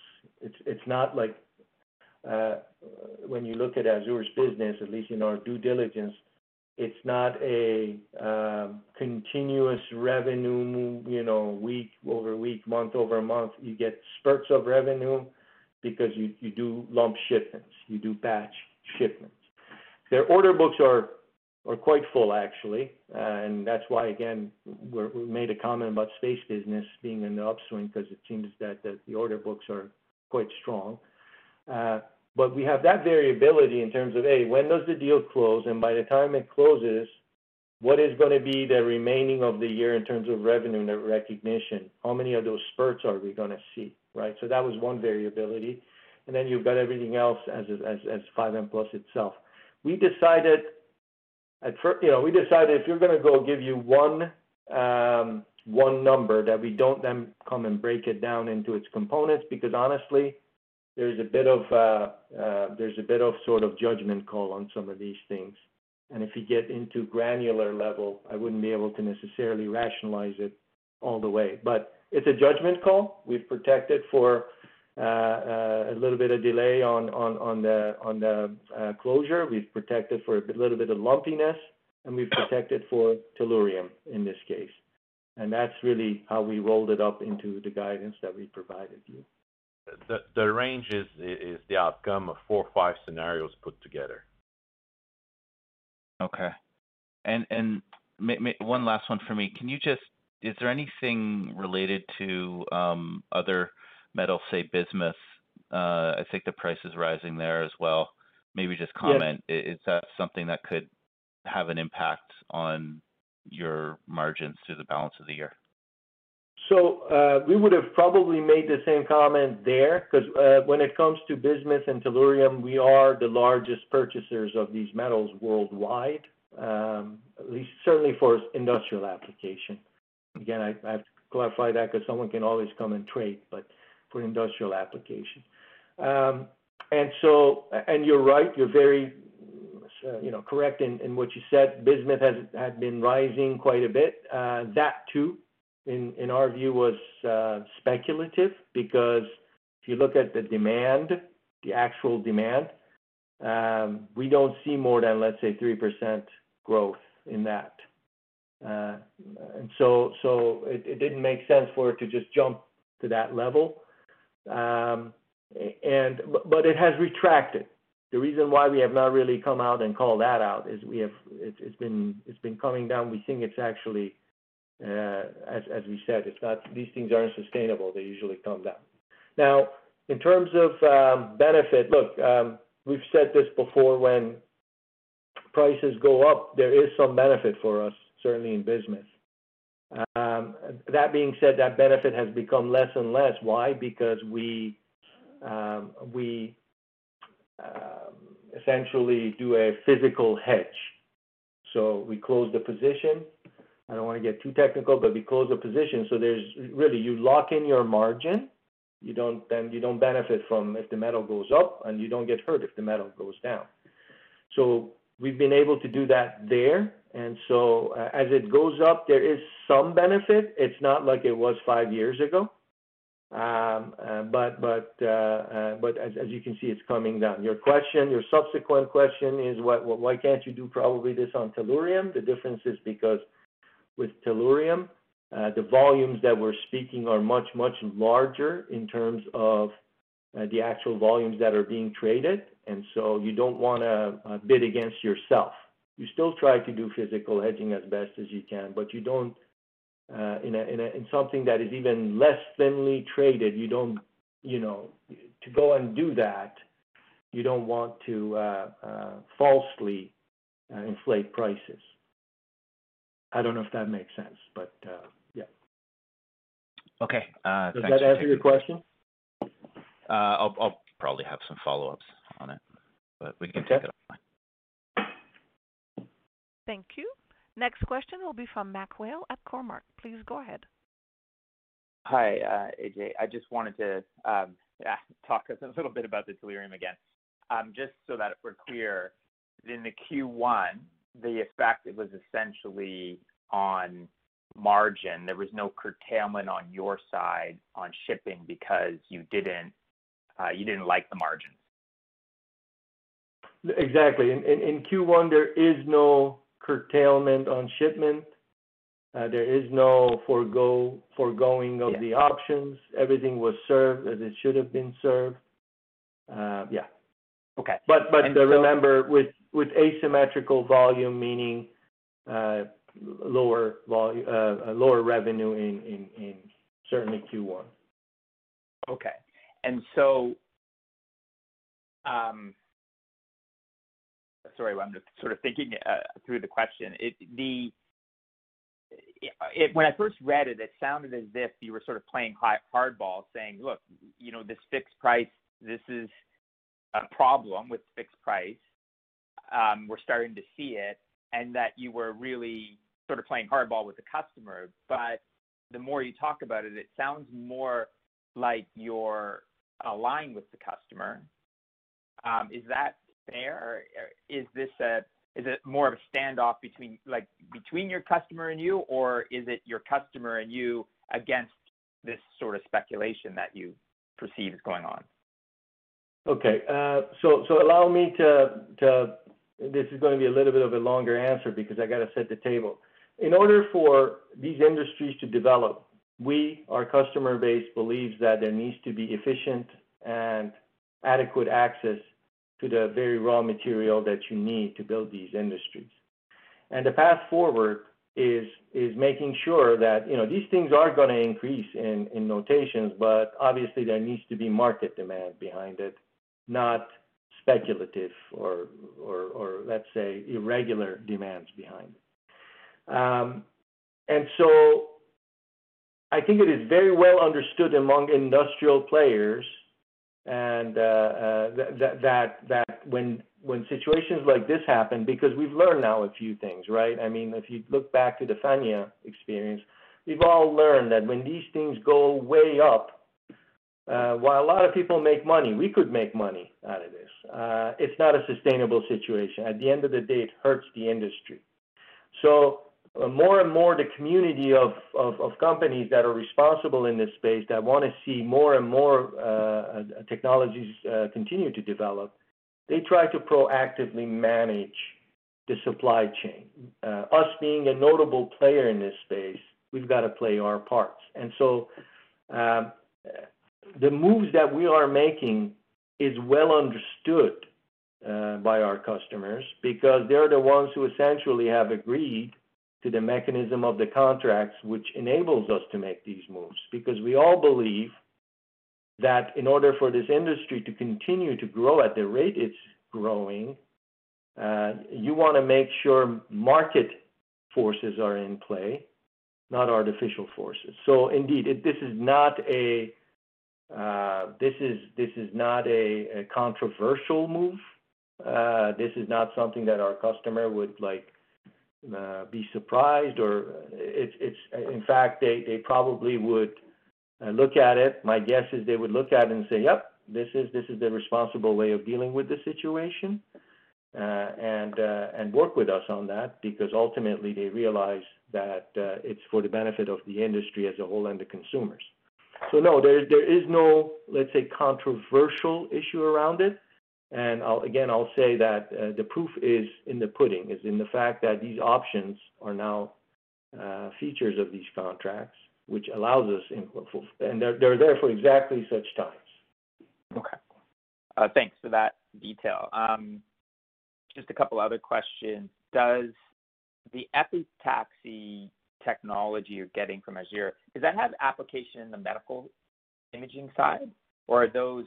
It's it's not like uh, when you look at AZUR's business, at least in our due diligence, it's not a um, continuous revenue, you know, week over week, month over month. You get spurts of revenue because you, you do lump shipments, you do batch shipments. Their order books are or quite full actually. Uh, and That's why, again, we made a comment about space business being in the upswing because it seems that the order books are quite strong. Uh, But We have that variability in terms of, A, when does the deal close? and By the time it closes, what is gonna be the remaining of the year in terms of revenue recognition? How many of those spurts are we gonna see, right? So That was one variability. and Then you've got everything else as as, as 5N Plus itself. We decided you know, we decided if you're gonna go give you one um, one number, that we don't then come and break it down into its components, because honestly, there's a bit of uh, uh, there's a bit of sort of judgment call on some of these things. And if you get into granular level, I wouldn't be able to necessarily rationalize it all the way. But it's a judgment call. We've protected for a little bit of delay on on on the on the uh, closure. We've protected for a little bit of lumpiness, and we've protected for tellurium in this case. And that's really how we rolled it up into the guidance that we provided you. The the range is is the outcome of four or five scenarios put together. Okay. And and one last one for me. Can you just, is there anything related to um, other metals, say bismuth? Uh, I think the price is rising there as well. Maybe just comment, is that something that could have an impact on your margins through the balance of the year? So uh, we would have probably made the same comment there, because uh, when it comes to bismuth and tellurium, we are the largest purchasers of these metals worldwide, um, at least certainly for industrial application. Again, I, I have to clarify that because someone can always come and trade, but for industrial application. Um, and so, and you're right, you're very, you know, correct in, what you said. Bismuth has had been rising quite a bit. Uh, that too in, our view, was uh, speculative because if you look at the demand, the actual demand, um, we don't see more than, let's say, 3% growth in that. Uh, and so, it didn't make sense for it to just jump to that level. Um, and but it has retracted. The reason why we have not really come out and called that out is we have it, it's been it's been coming down. We think it's actually uh, as as we said, it's not these things aren't sustainable. They usually come down. Now, in terms of um, benefit, look, um, we've said this before, when prices go up, there is some benefit for us, certainly in bismuth. Um, that being said, that benefit has become less and less. Why? Because we we essentially do a physical hedge. So we close the position, I don't want to get too technical, but we close the position. So there's really you lock in your margin. You don't then you don't benefit from if the metal goes up, and you don't get hurt if the metal goes down. So we've been able to do that there. And so uh, as it goes up, there is some benefit. It's not like it was five years ago. Um, uh, but but uh, uh, but as, as you can see, it's coming down. Your question, your subsequent question is, what, why can't you do probably this on tellurium? The difference is because with tellurium. Uh, the volumes that we're speaking are much, much larger in terms of the actual volumes that are being traded, and so you don't want to uh, bid against yourself. You still try to do physical hedging as best as you can, but you don't uh, in, a, in, a, in something that is even less thinly traded. You don't, you know, to go and do that. You don't want to uh, uh, falsely inflate prices. I don't know if that makes sense, but uh, yeah. Okay. Uh, Does that answer your question? Uh, I'll, I'll probably have some follow-ups on it, but we can take it offline. Thank you. Next question will be from Mac Whale at Cormark. Please go ahead. Hi, uh, AJ. I just wanted to um, yeah, talk a little bit about the delirium again. Um, just so that we're clear, in the Q1, the effect was essentially on margin. There was no curtailment on your side on shipping because you didn't uh, you didn't like the margins. Exactly. In, in, in Q1, there is no curtailment on shipment. Uh, there is no forego foregoing of yeah. the options. Everything was served as it should have been served. Uh, yeah. Okay. But but uh, so, remember with with asymmetrical volume, meaning lower volume, lower revenue in in in certainly Q1. Okay. Um, sorry, I'm just sort of thinking uh, through the question. The When I first read it it sounded as if you were sort of playing hardball saying, "Look, you know, this fixed price, this is a problem with fixed price. Um, we're starting to see it," and that you were really sort of playing hardball with the customer. But the more you talk about it, it sounds more like you're aligned with the customer. Um, is that fair? Is this a is it more of a standoff between, like, between your customer and you, or is it your customer and you against this sort of speculation that you perceive is going on? Okay. Uh, so so allow me to to. This is gonna be a little bit of a longer answer because I gotta set the table. In order for these industries to develop, we, our customer base, believes that there needs to be efficient and adequate access to the very raw material that you need to build these industries. And the path forward is is making sure that, you know, these things are gonna increase in in notations, but obviously there needs to be market demand behind it, not speculative or or let's say irregular demands behind it. Um, I think it is very well understood among industrial players and uh, uh, that that that when when situations like this happen, because we've learned now a few things, right? I mean, if you look back to the Fanya experience, we've all learned that when these things go way up, uh, while a lot of people make money, we could make money out of this. It's not a sustainable situation. At the end of the day, it hurts the industry. Uh, more and more the community of of companies that are responsible in this space that wanna see more and more uh, uh, technologies continue to develop, they try to proactively manage the supply chain. Us being a notable player in this space, we've got to play our parts. And so um, the moves that we are making is well understood by our customers because they're the ones who essentially have agreed to the mechanism of the contracts, which enables us to make these moves. Because we all believe that in order for this industry to continue to grow at the rate it's growing, uh, you wanna make sure market forces are in play, not artificial forces. So indeed, this is not a uh, this is this is not a controversial move. Uh, this is not something that our customer would like Uh, be surprised or it's. In fact, they they probably would uh, look at it. My guess is they would look at it and say, "Yep, this is this is the responsible way of dealing with the situation," uh, and and work with us on that because ultimately they realize that it's for the benefit of the industry as a whole and the consumers. So no, there there is no, let's say, controversial issue around it. I'll again I'll say that uh, the proof is in the pudding, is in the fact that these options are now uh, features of these contracts, which allows us and they're there for exactly such times. Okay. Uh, thanks for that detail. Um, just a couple other questions. Does the epitaxy technology you're getting from AZUR, does that have application in the medical imaging side, or are those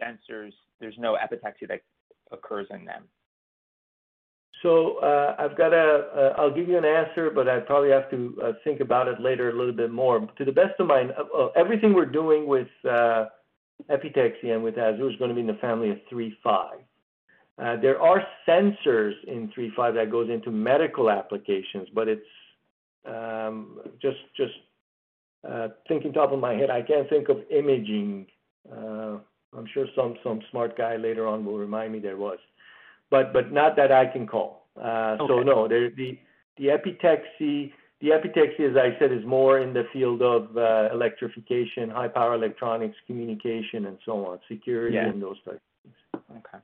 sensors, there's no epitaxy that occurs in them? So uh, uh I'll give you an answer, but I'd probably have to uh, think about it later a little bit more. To the best of my uh, everything we're doing with epitaxy and with AZUR is gonna be in the family of III-V. There are sensors in III-V that goes into medical applications, but it's um, just thinking top of my head, I can't think of imaging. I'm sure some some smart guy later on will remind me there was. But but not that I can call. Okay. So no. The the epitaxy, the epitaxy, as I said, is more in the field of electrification, high power electronics, communication, and so on, security. Yeah. Those types of things. Okay.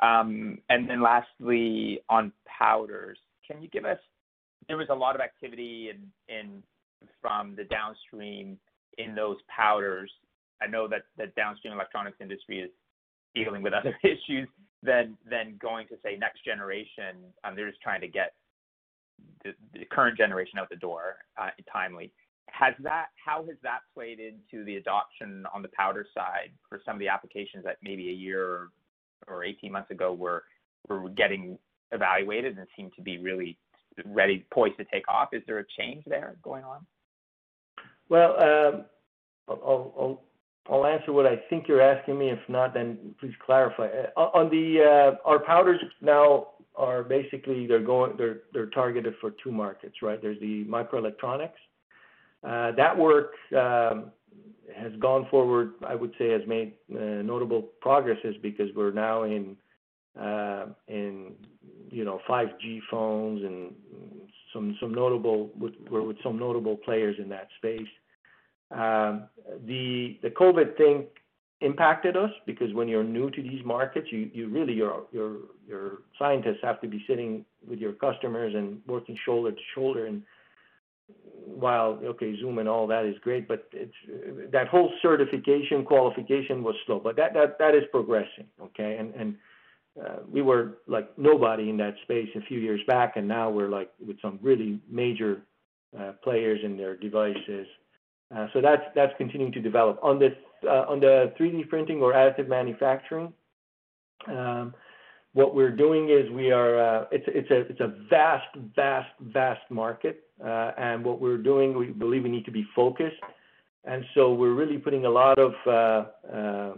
Um, and then lastly, on powders, can you give us? There was a lot of activity in from the downstream in those powders. I know that the downstream electronics industry is dealing with other issues than than going to, say, next generation. Um, they're just trying to get the current generation out the door uh, timely. Has that How has that played into the adoption on the powder side for some of the applications that maybe a year or 18 months ago were were getting evaluated and seemed to be really ready, poised to take off? Is there a change there going on? Well, um, I'll answer what I think you're asking me. If not, then please clarify. On the our powders now are basically they're going they're they're targeted for two markets, right? There's the microelectronics. That work um, has gone forward, I would say has made uh, notable progresses because we're now in uh, in you know 5G phones and some some notable with, we're with some notable players in that space. The the COVID thing impacted us because when you're new to these markets, you you really your your your scientists have to be sitting with your customers and working shoulder to shoulder. And while okay, Zoom and all that is great, but it's that whole certification qualification was slow. But that that that is progressing, okay? And and. Uh, we were like nobody in that space a few years back, and now we're like with some really major uh, players in their devices. Uh, that's that's continuing to develop. On this uh, on the 3D printing or additive manufacturing, um, what we're doing is we are uh, it's it's a it's a vast vast vast market. Uh, and what we're doing, we believe we need to be focused. And so we're really putting a lot of uh,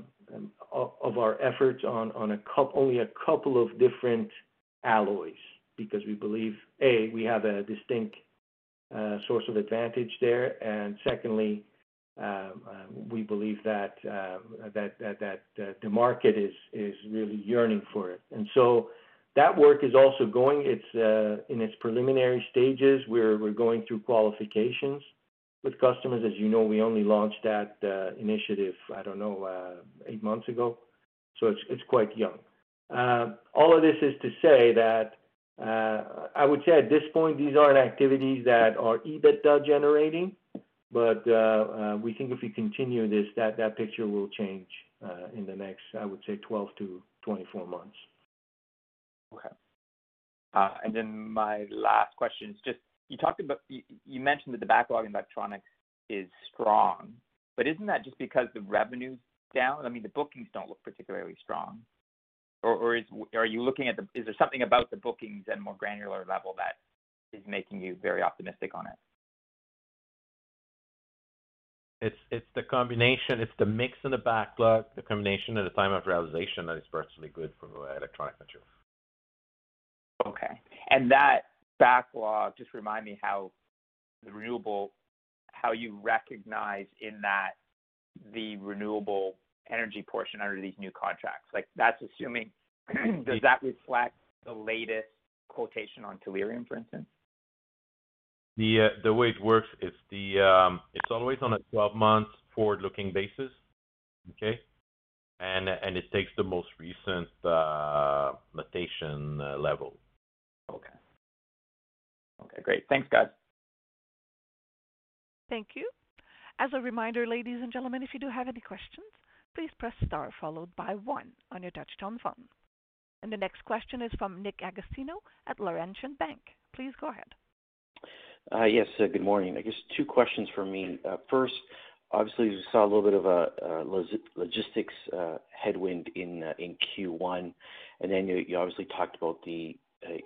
of our efforts on on a couple only a couple of different alloys because we believe, A, we have a distinct Uh, source of advantage there. And secondly, um, um, we believe that um, uh, the market is really yearning for it. And so that work is also going. It's uh, in its preliminary stages. We're going through qualifications with customers. As you know, we only launched that initiative, I don't know, eight months ago, so it's quite young. All of this is to say that Uh, I would say at this point, these aren't activities that are EBITDA generating, but uh, uh, we think if we continue this, that picture will change in the next, I would say 12 to 24 months. Okay. And then my last question is just you talked about you mentioned that the backlog in electronics is strong, but isn't that just because the revenue's down? I mean, the bookings don't look particularly strong. Or is are you looking at the, is there something about the bookings at a more granular level that is making you very optimistic on it? It's the combination. It's the mix in the backlog, the combination at the time of realization that is particularly good for electronic materials. Okay. And that backlog, just remind me how the renewable, how you recognize in that the renewable energy portion under these new contracts. Like, that's assuming, does that reflect the latest quotation on tellurium, for instance? The uh, way it works is um, it's always on a 12-month forward-looking basis. Okay? And it takes the most recent uh, quotation uh, level. Okay. Okay, great. Thanks, guys. Thank you. As a reminder, ladies and gentlemen, if you do have any questions, please press star followed by one on your touchtone phone. And the next question is from Nick Agostino at Laurentian Bank. Please go ahead. Uh, yes, uh, good morning. I guess two questions from me. Uh, first, obviously, we saw a little bit of a logistics headwind in Q1, and then you obviously talked about the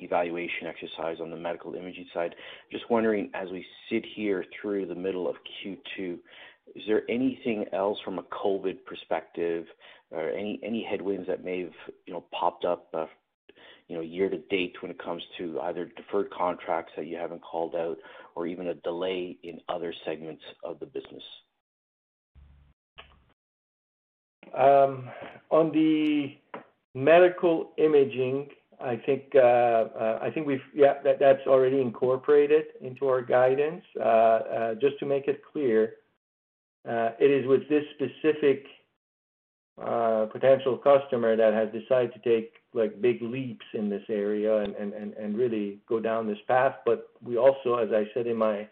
evaluation exercise on the medical imaging side. Just wondering, as we sit here through the middle of Q2, is there anything else from a COVID perspective or any headwinds that may have, you know, popped up, you know, year to date when it comes to either deferred contracts that you haven't called out or even a delay in other segments of the business? On the medical imaging, I think uh uh I think we've yeah, that that's already incorporated into our guidance. Just to make it clear, it is with this specific uh, potential customer that has decided to take, like, big leaps in this area and and and really go down this path. But we also, as I said in my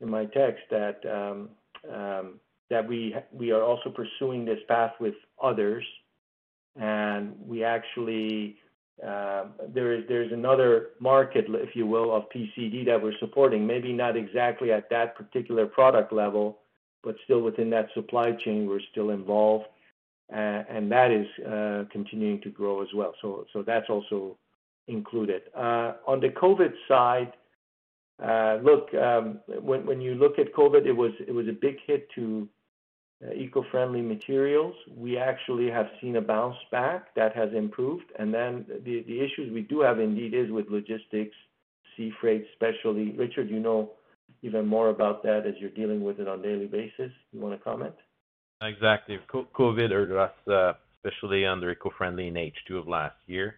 in my text, that um, um, that we we are also pursuing this path with others. and we actually uh, there is there's another market, if you will, of PCD that we're supporting, maybe not exactly at that particular product level, but still within that supply chain, we're still involved, uh, and that is uh, continuing to grow as well. So that's also included. Uh, on the COVID side, look, um, when you look at COVID, it was a big hit to eco-friendly materials. We actually have seen a bounce back that has improved. And then the issues we do have indeed is with logistics, sea freight, especially. Richard, you know even more about that as you're dealing with it on a daily basis. You wanna comment? Exactly. COVID hurt us, especially under eco-friendly in H2 of last year.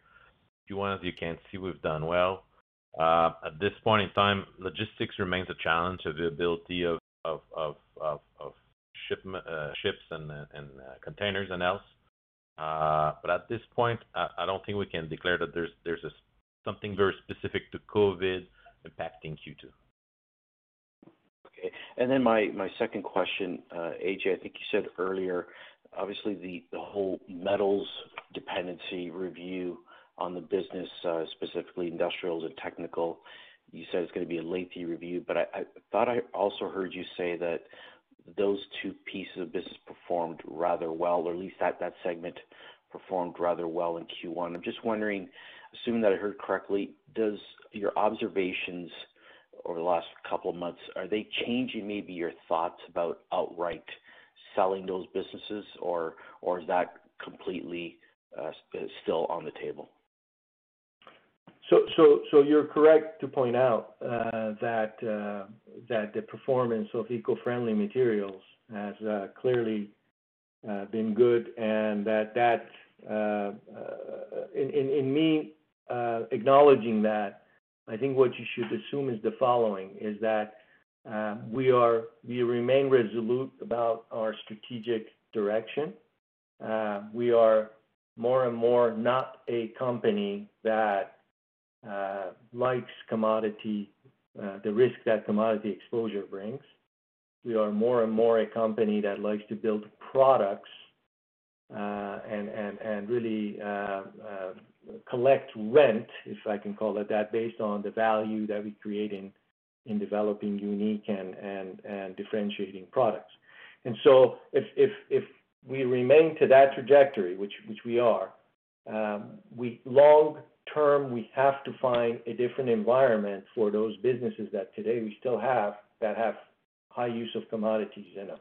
Q1, as you can see, we've done well. Uh, at this point in time, logistics remains a challenge, availability of uh, ships and uh, containers and else. But at this point, I don't think we can declare that there's something very specific to COVID impacting Q2. Okay. And then my second question, uh, AJ, I think you said earlier, obviously the whole metals dependency review on the business, uh, specifically industrials and technical, you said it's gonna be a lengthy review. But I thought I also heard you say that those two pieces of business performed rather well, or at least that segment performed rather well in Q1. I'm just wondering, assuming that I heard correctly, does your observations over the last couple of months, are they changing maybe your thoughts about outright selling those businesses, or or is that completely uh, still on the table? So so so you're correct to point out uh that uh that the performance of eco-friendly materials has uh, clearly uh, been good and that in in me acknowledging that, I think what you should assume is the following, is that um, we are we remain resolute about our strategic direction. Uh, We are more and more not a company that uh, likes commodity, uh, the risk that commodity exposure brings. We are more and more a company that likes to build products uh and really uh, collect rent, if I can call it that, based on the value that we create in in developing unique and and, and differentiating products. And so if if, if we remain to that trajectory, which which we are, um, we long term, we have to find a different environment for those businesses that today we still have that have high use of commodities in them.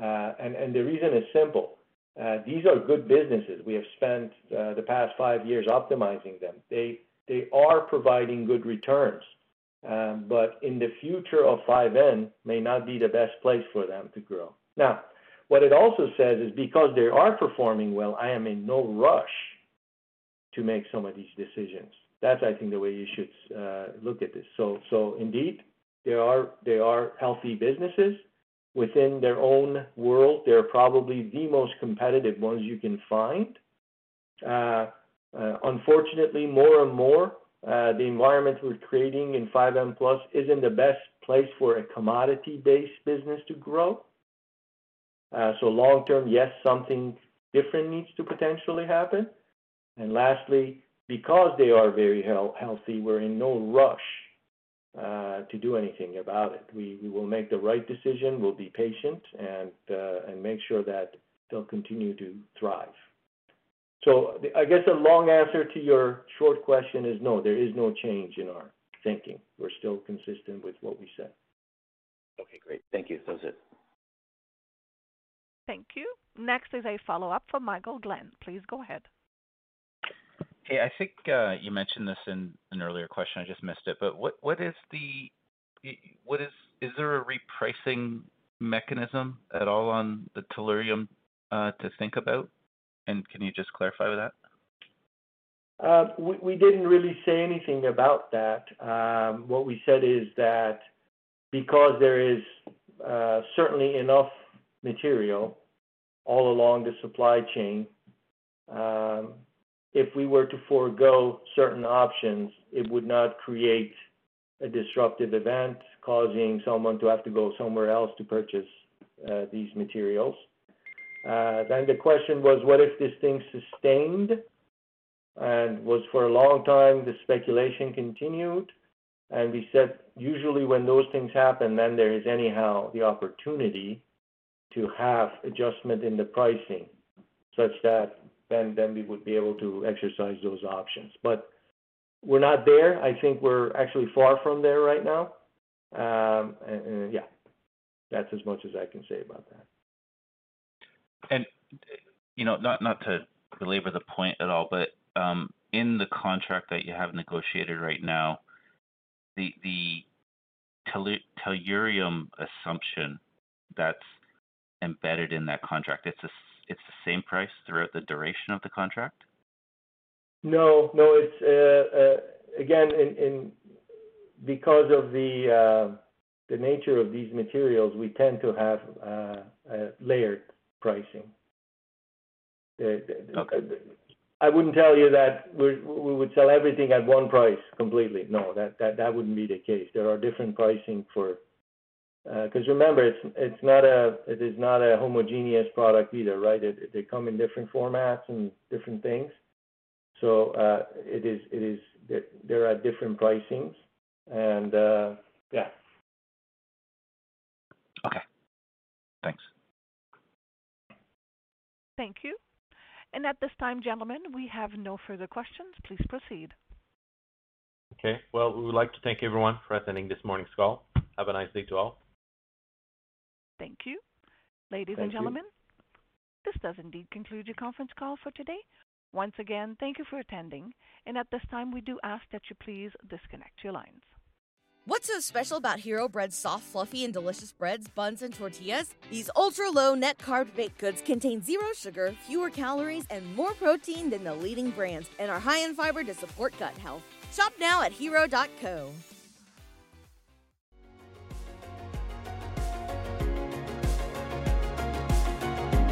Uh, and and the reason is simple. Uh, these are good businesses. We have spent uh, the past five years optimizing them. They they are providing good returns. Um, but in the future of 5N may not be the best place for them to grow. Now, what it also says is because they are performing well, I am in no rush to make some of these decisions. That's, I think, the way you should uh, look at this. So, so indeed, they are they are healthy businesses within their own world. They're probably the most competitive ones you can find. Uh, uh, unfortunately, more and more, uh, the environment we're creating in 5N Plus isn't the best place for a commodity-based business to grow. So long term, yes, something different needs to potentially happen. And lastly, because they are very healthy, we're in no rush Uh, to do anything about it. We will make the right decision, we'll be patient, and uh, make sure that they'll continue to thrive. So I guess a long answer to your short question is no, there is no change in our thinking. We're still consistent with what we said. Okay, great. Thank you. That was it. Thank you. Next is a follow-up from Michael Glenn. Please go ahead. Hey, I think uh, you mentioned this in an earlier question, I just missed it. Is there a repricing mechanism at all on the tellurium uh, to think about? And can you just clarify with that? Uh, we didn't really say anything about that. Um, what we said is that because there is certainly enough material all along the supply chain, um, if we were to forego certain options, it would not create a disruptive event, causing someone to have to go somewhere else to purchase these materials. Uh, then the question was, what if this thing sustained and was for a long time, the speculation continued? And we said, usually when those things happen, then there is anyhow the opportunity to have adjustment in the pricing such that then then we would be able to exercise those options. But we're not there. I think we're actually far from there right now. Um, and, and yeah, that's as much as I can say about that. And you know, not not to belabor the point at all, but um, in the contract that you have negotiated right now, the the tellurium assumption that's embedded in that contract, it's a, it's the same price throughout the duration of the contract? No, no. It's uh, uh, again, in, in because of the uh, the nature of these materials, we tend to have uh, layered pricing. Okay. I wouldn't tell you that we would sell everything at one price completely. No, that, that, that wouldn't be the case. There are different pricing for. Uh, because remember, it's it's not a it is not a homogeneous product either, right? They come in different formats and different things. So uh, it is. There are different pricings and, uh, yeah. Okay. Thanks. Thank you. And At this time, gentlemen, we have no further questions. Please proceed. Okay. Well, we would like to thank everyone for attending this morning's call. Have a nice day to all. Thank you. Ladies and gentlemen, this does indeed conclude your conference call for today. Once again, thank you for attending, and at this time, we do ask that you please disconnect your lines. What's so special about Hero Bread's soft, fluffy, and delicious breads, buns, and tortillas? These ultra low net carb baked goods contain zero sugar, fewer calories, and more protein than the leading brands, and are high in fiber to support gut health. Shop now at hero.co.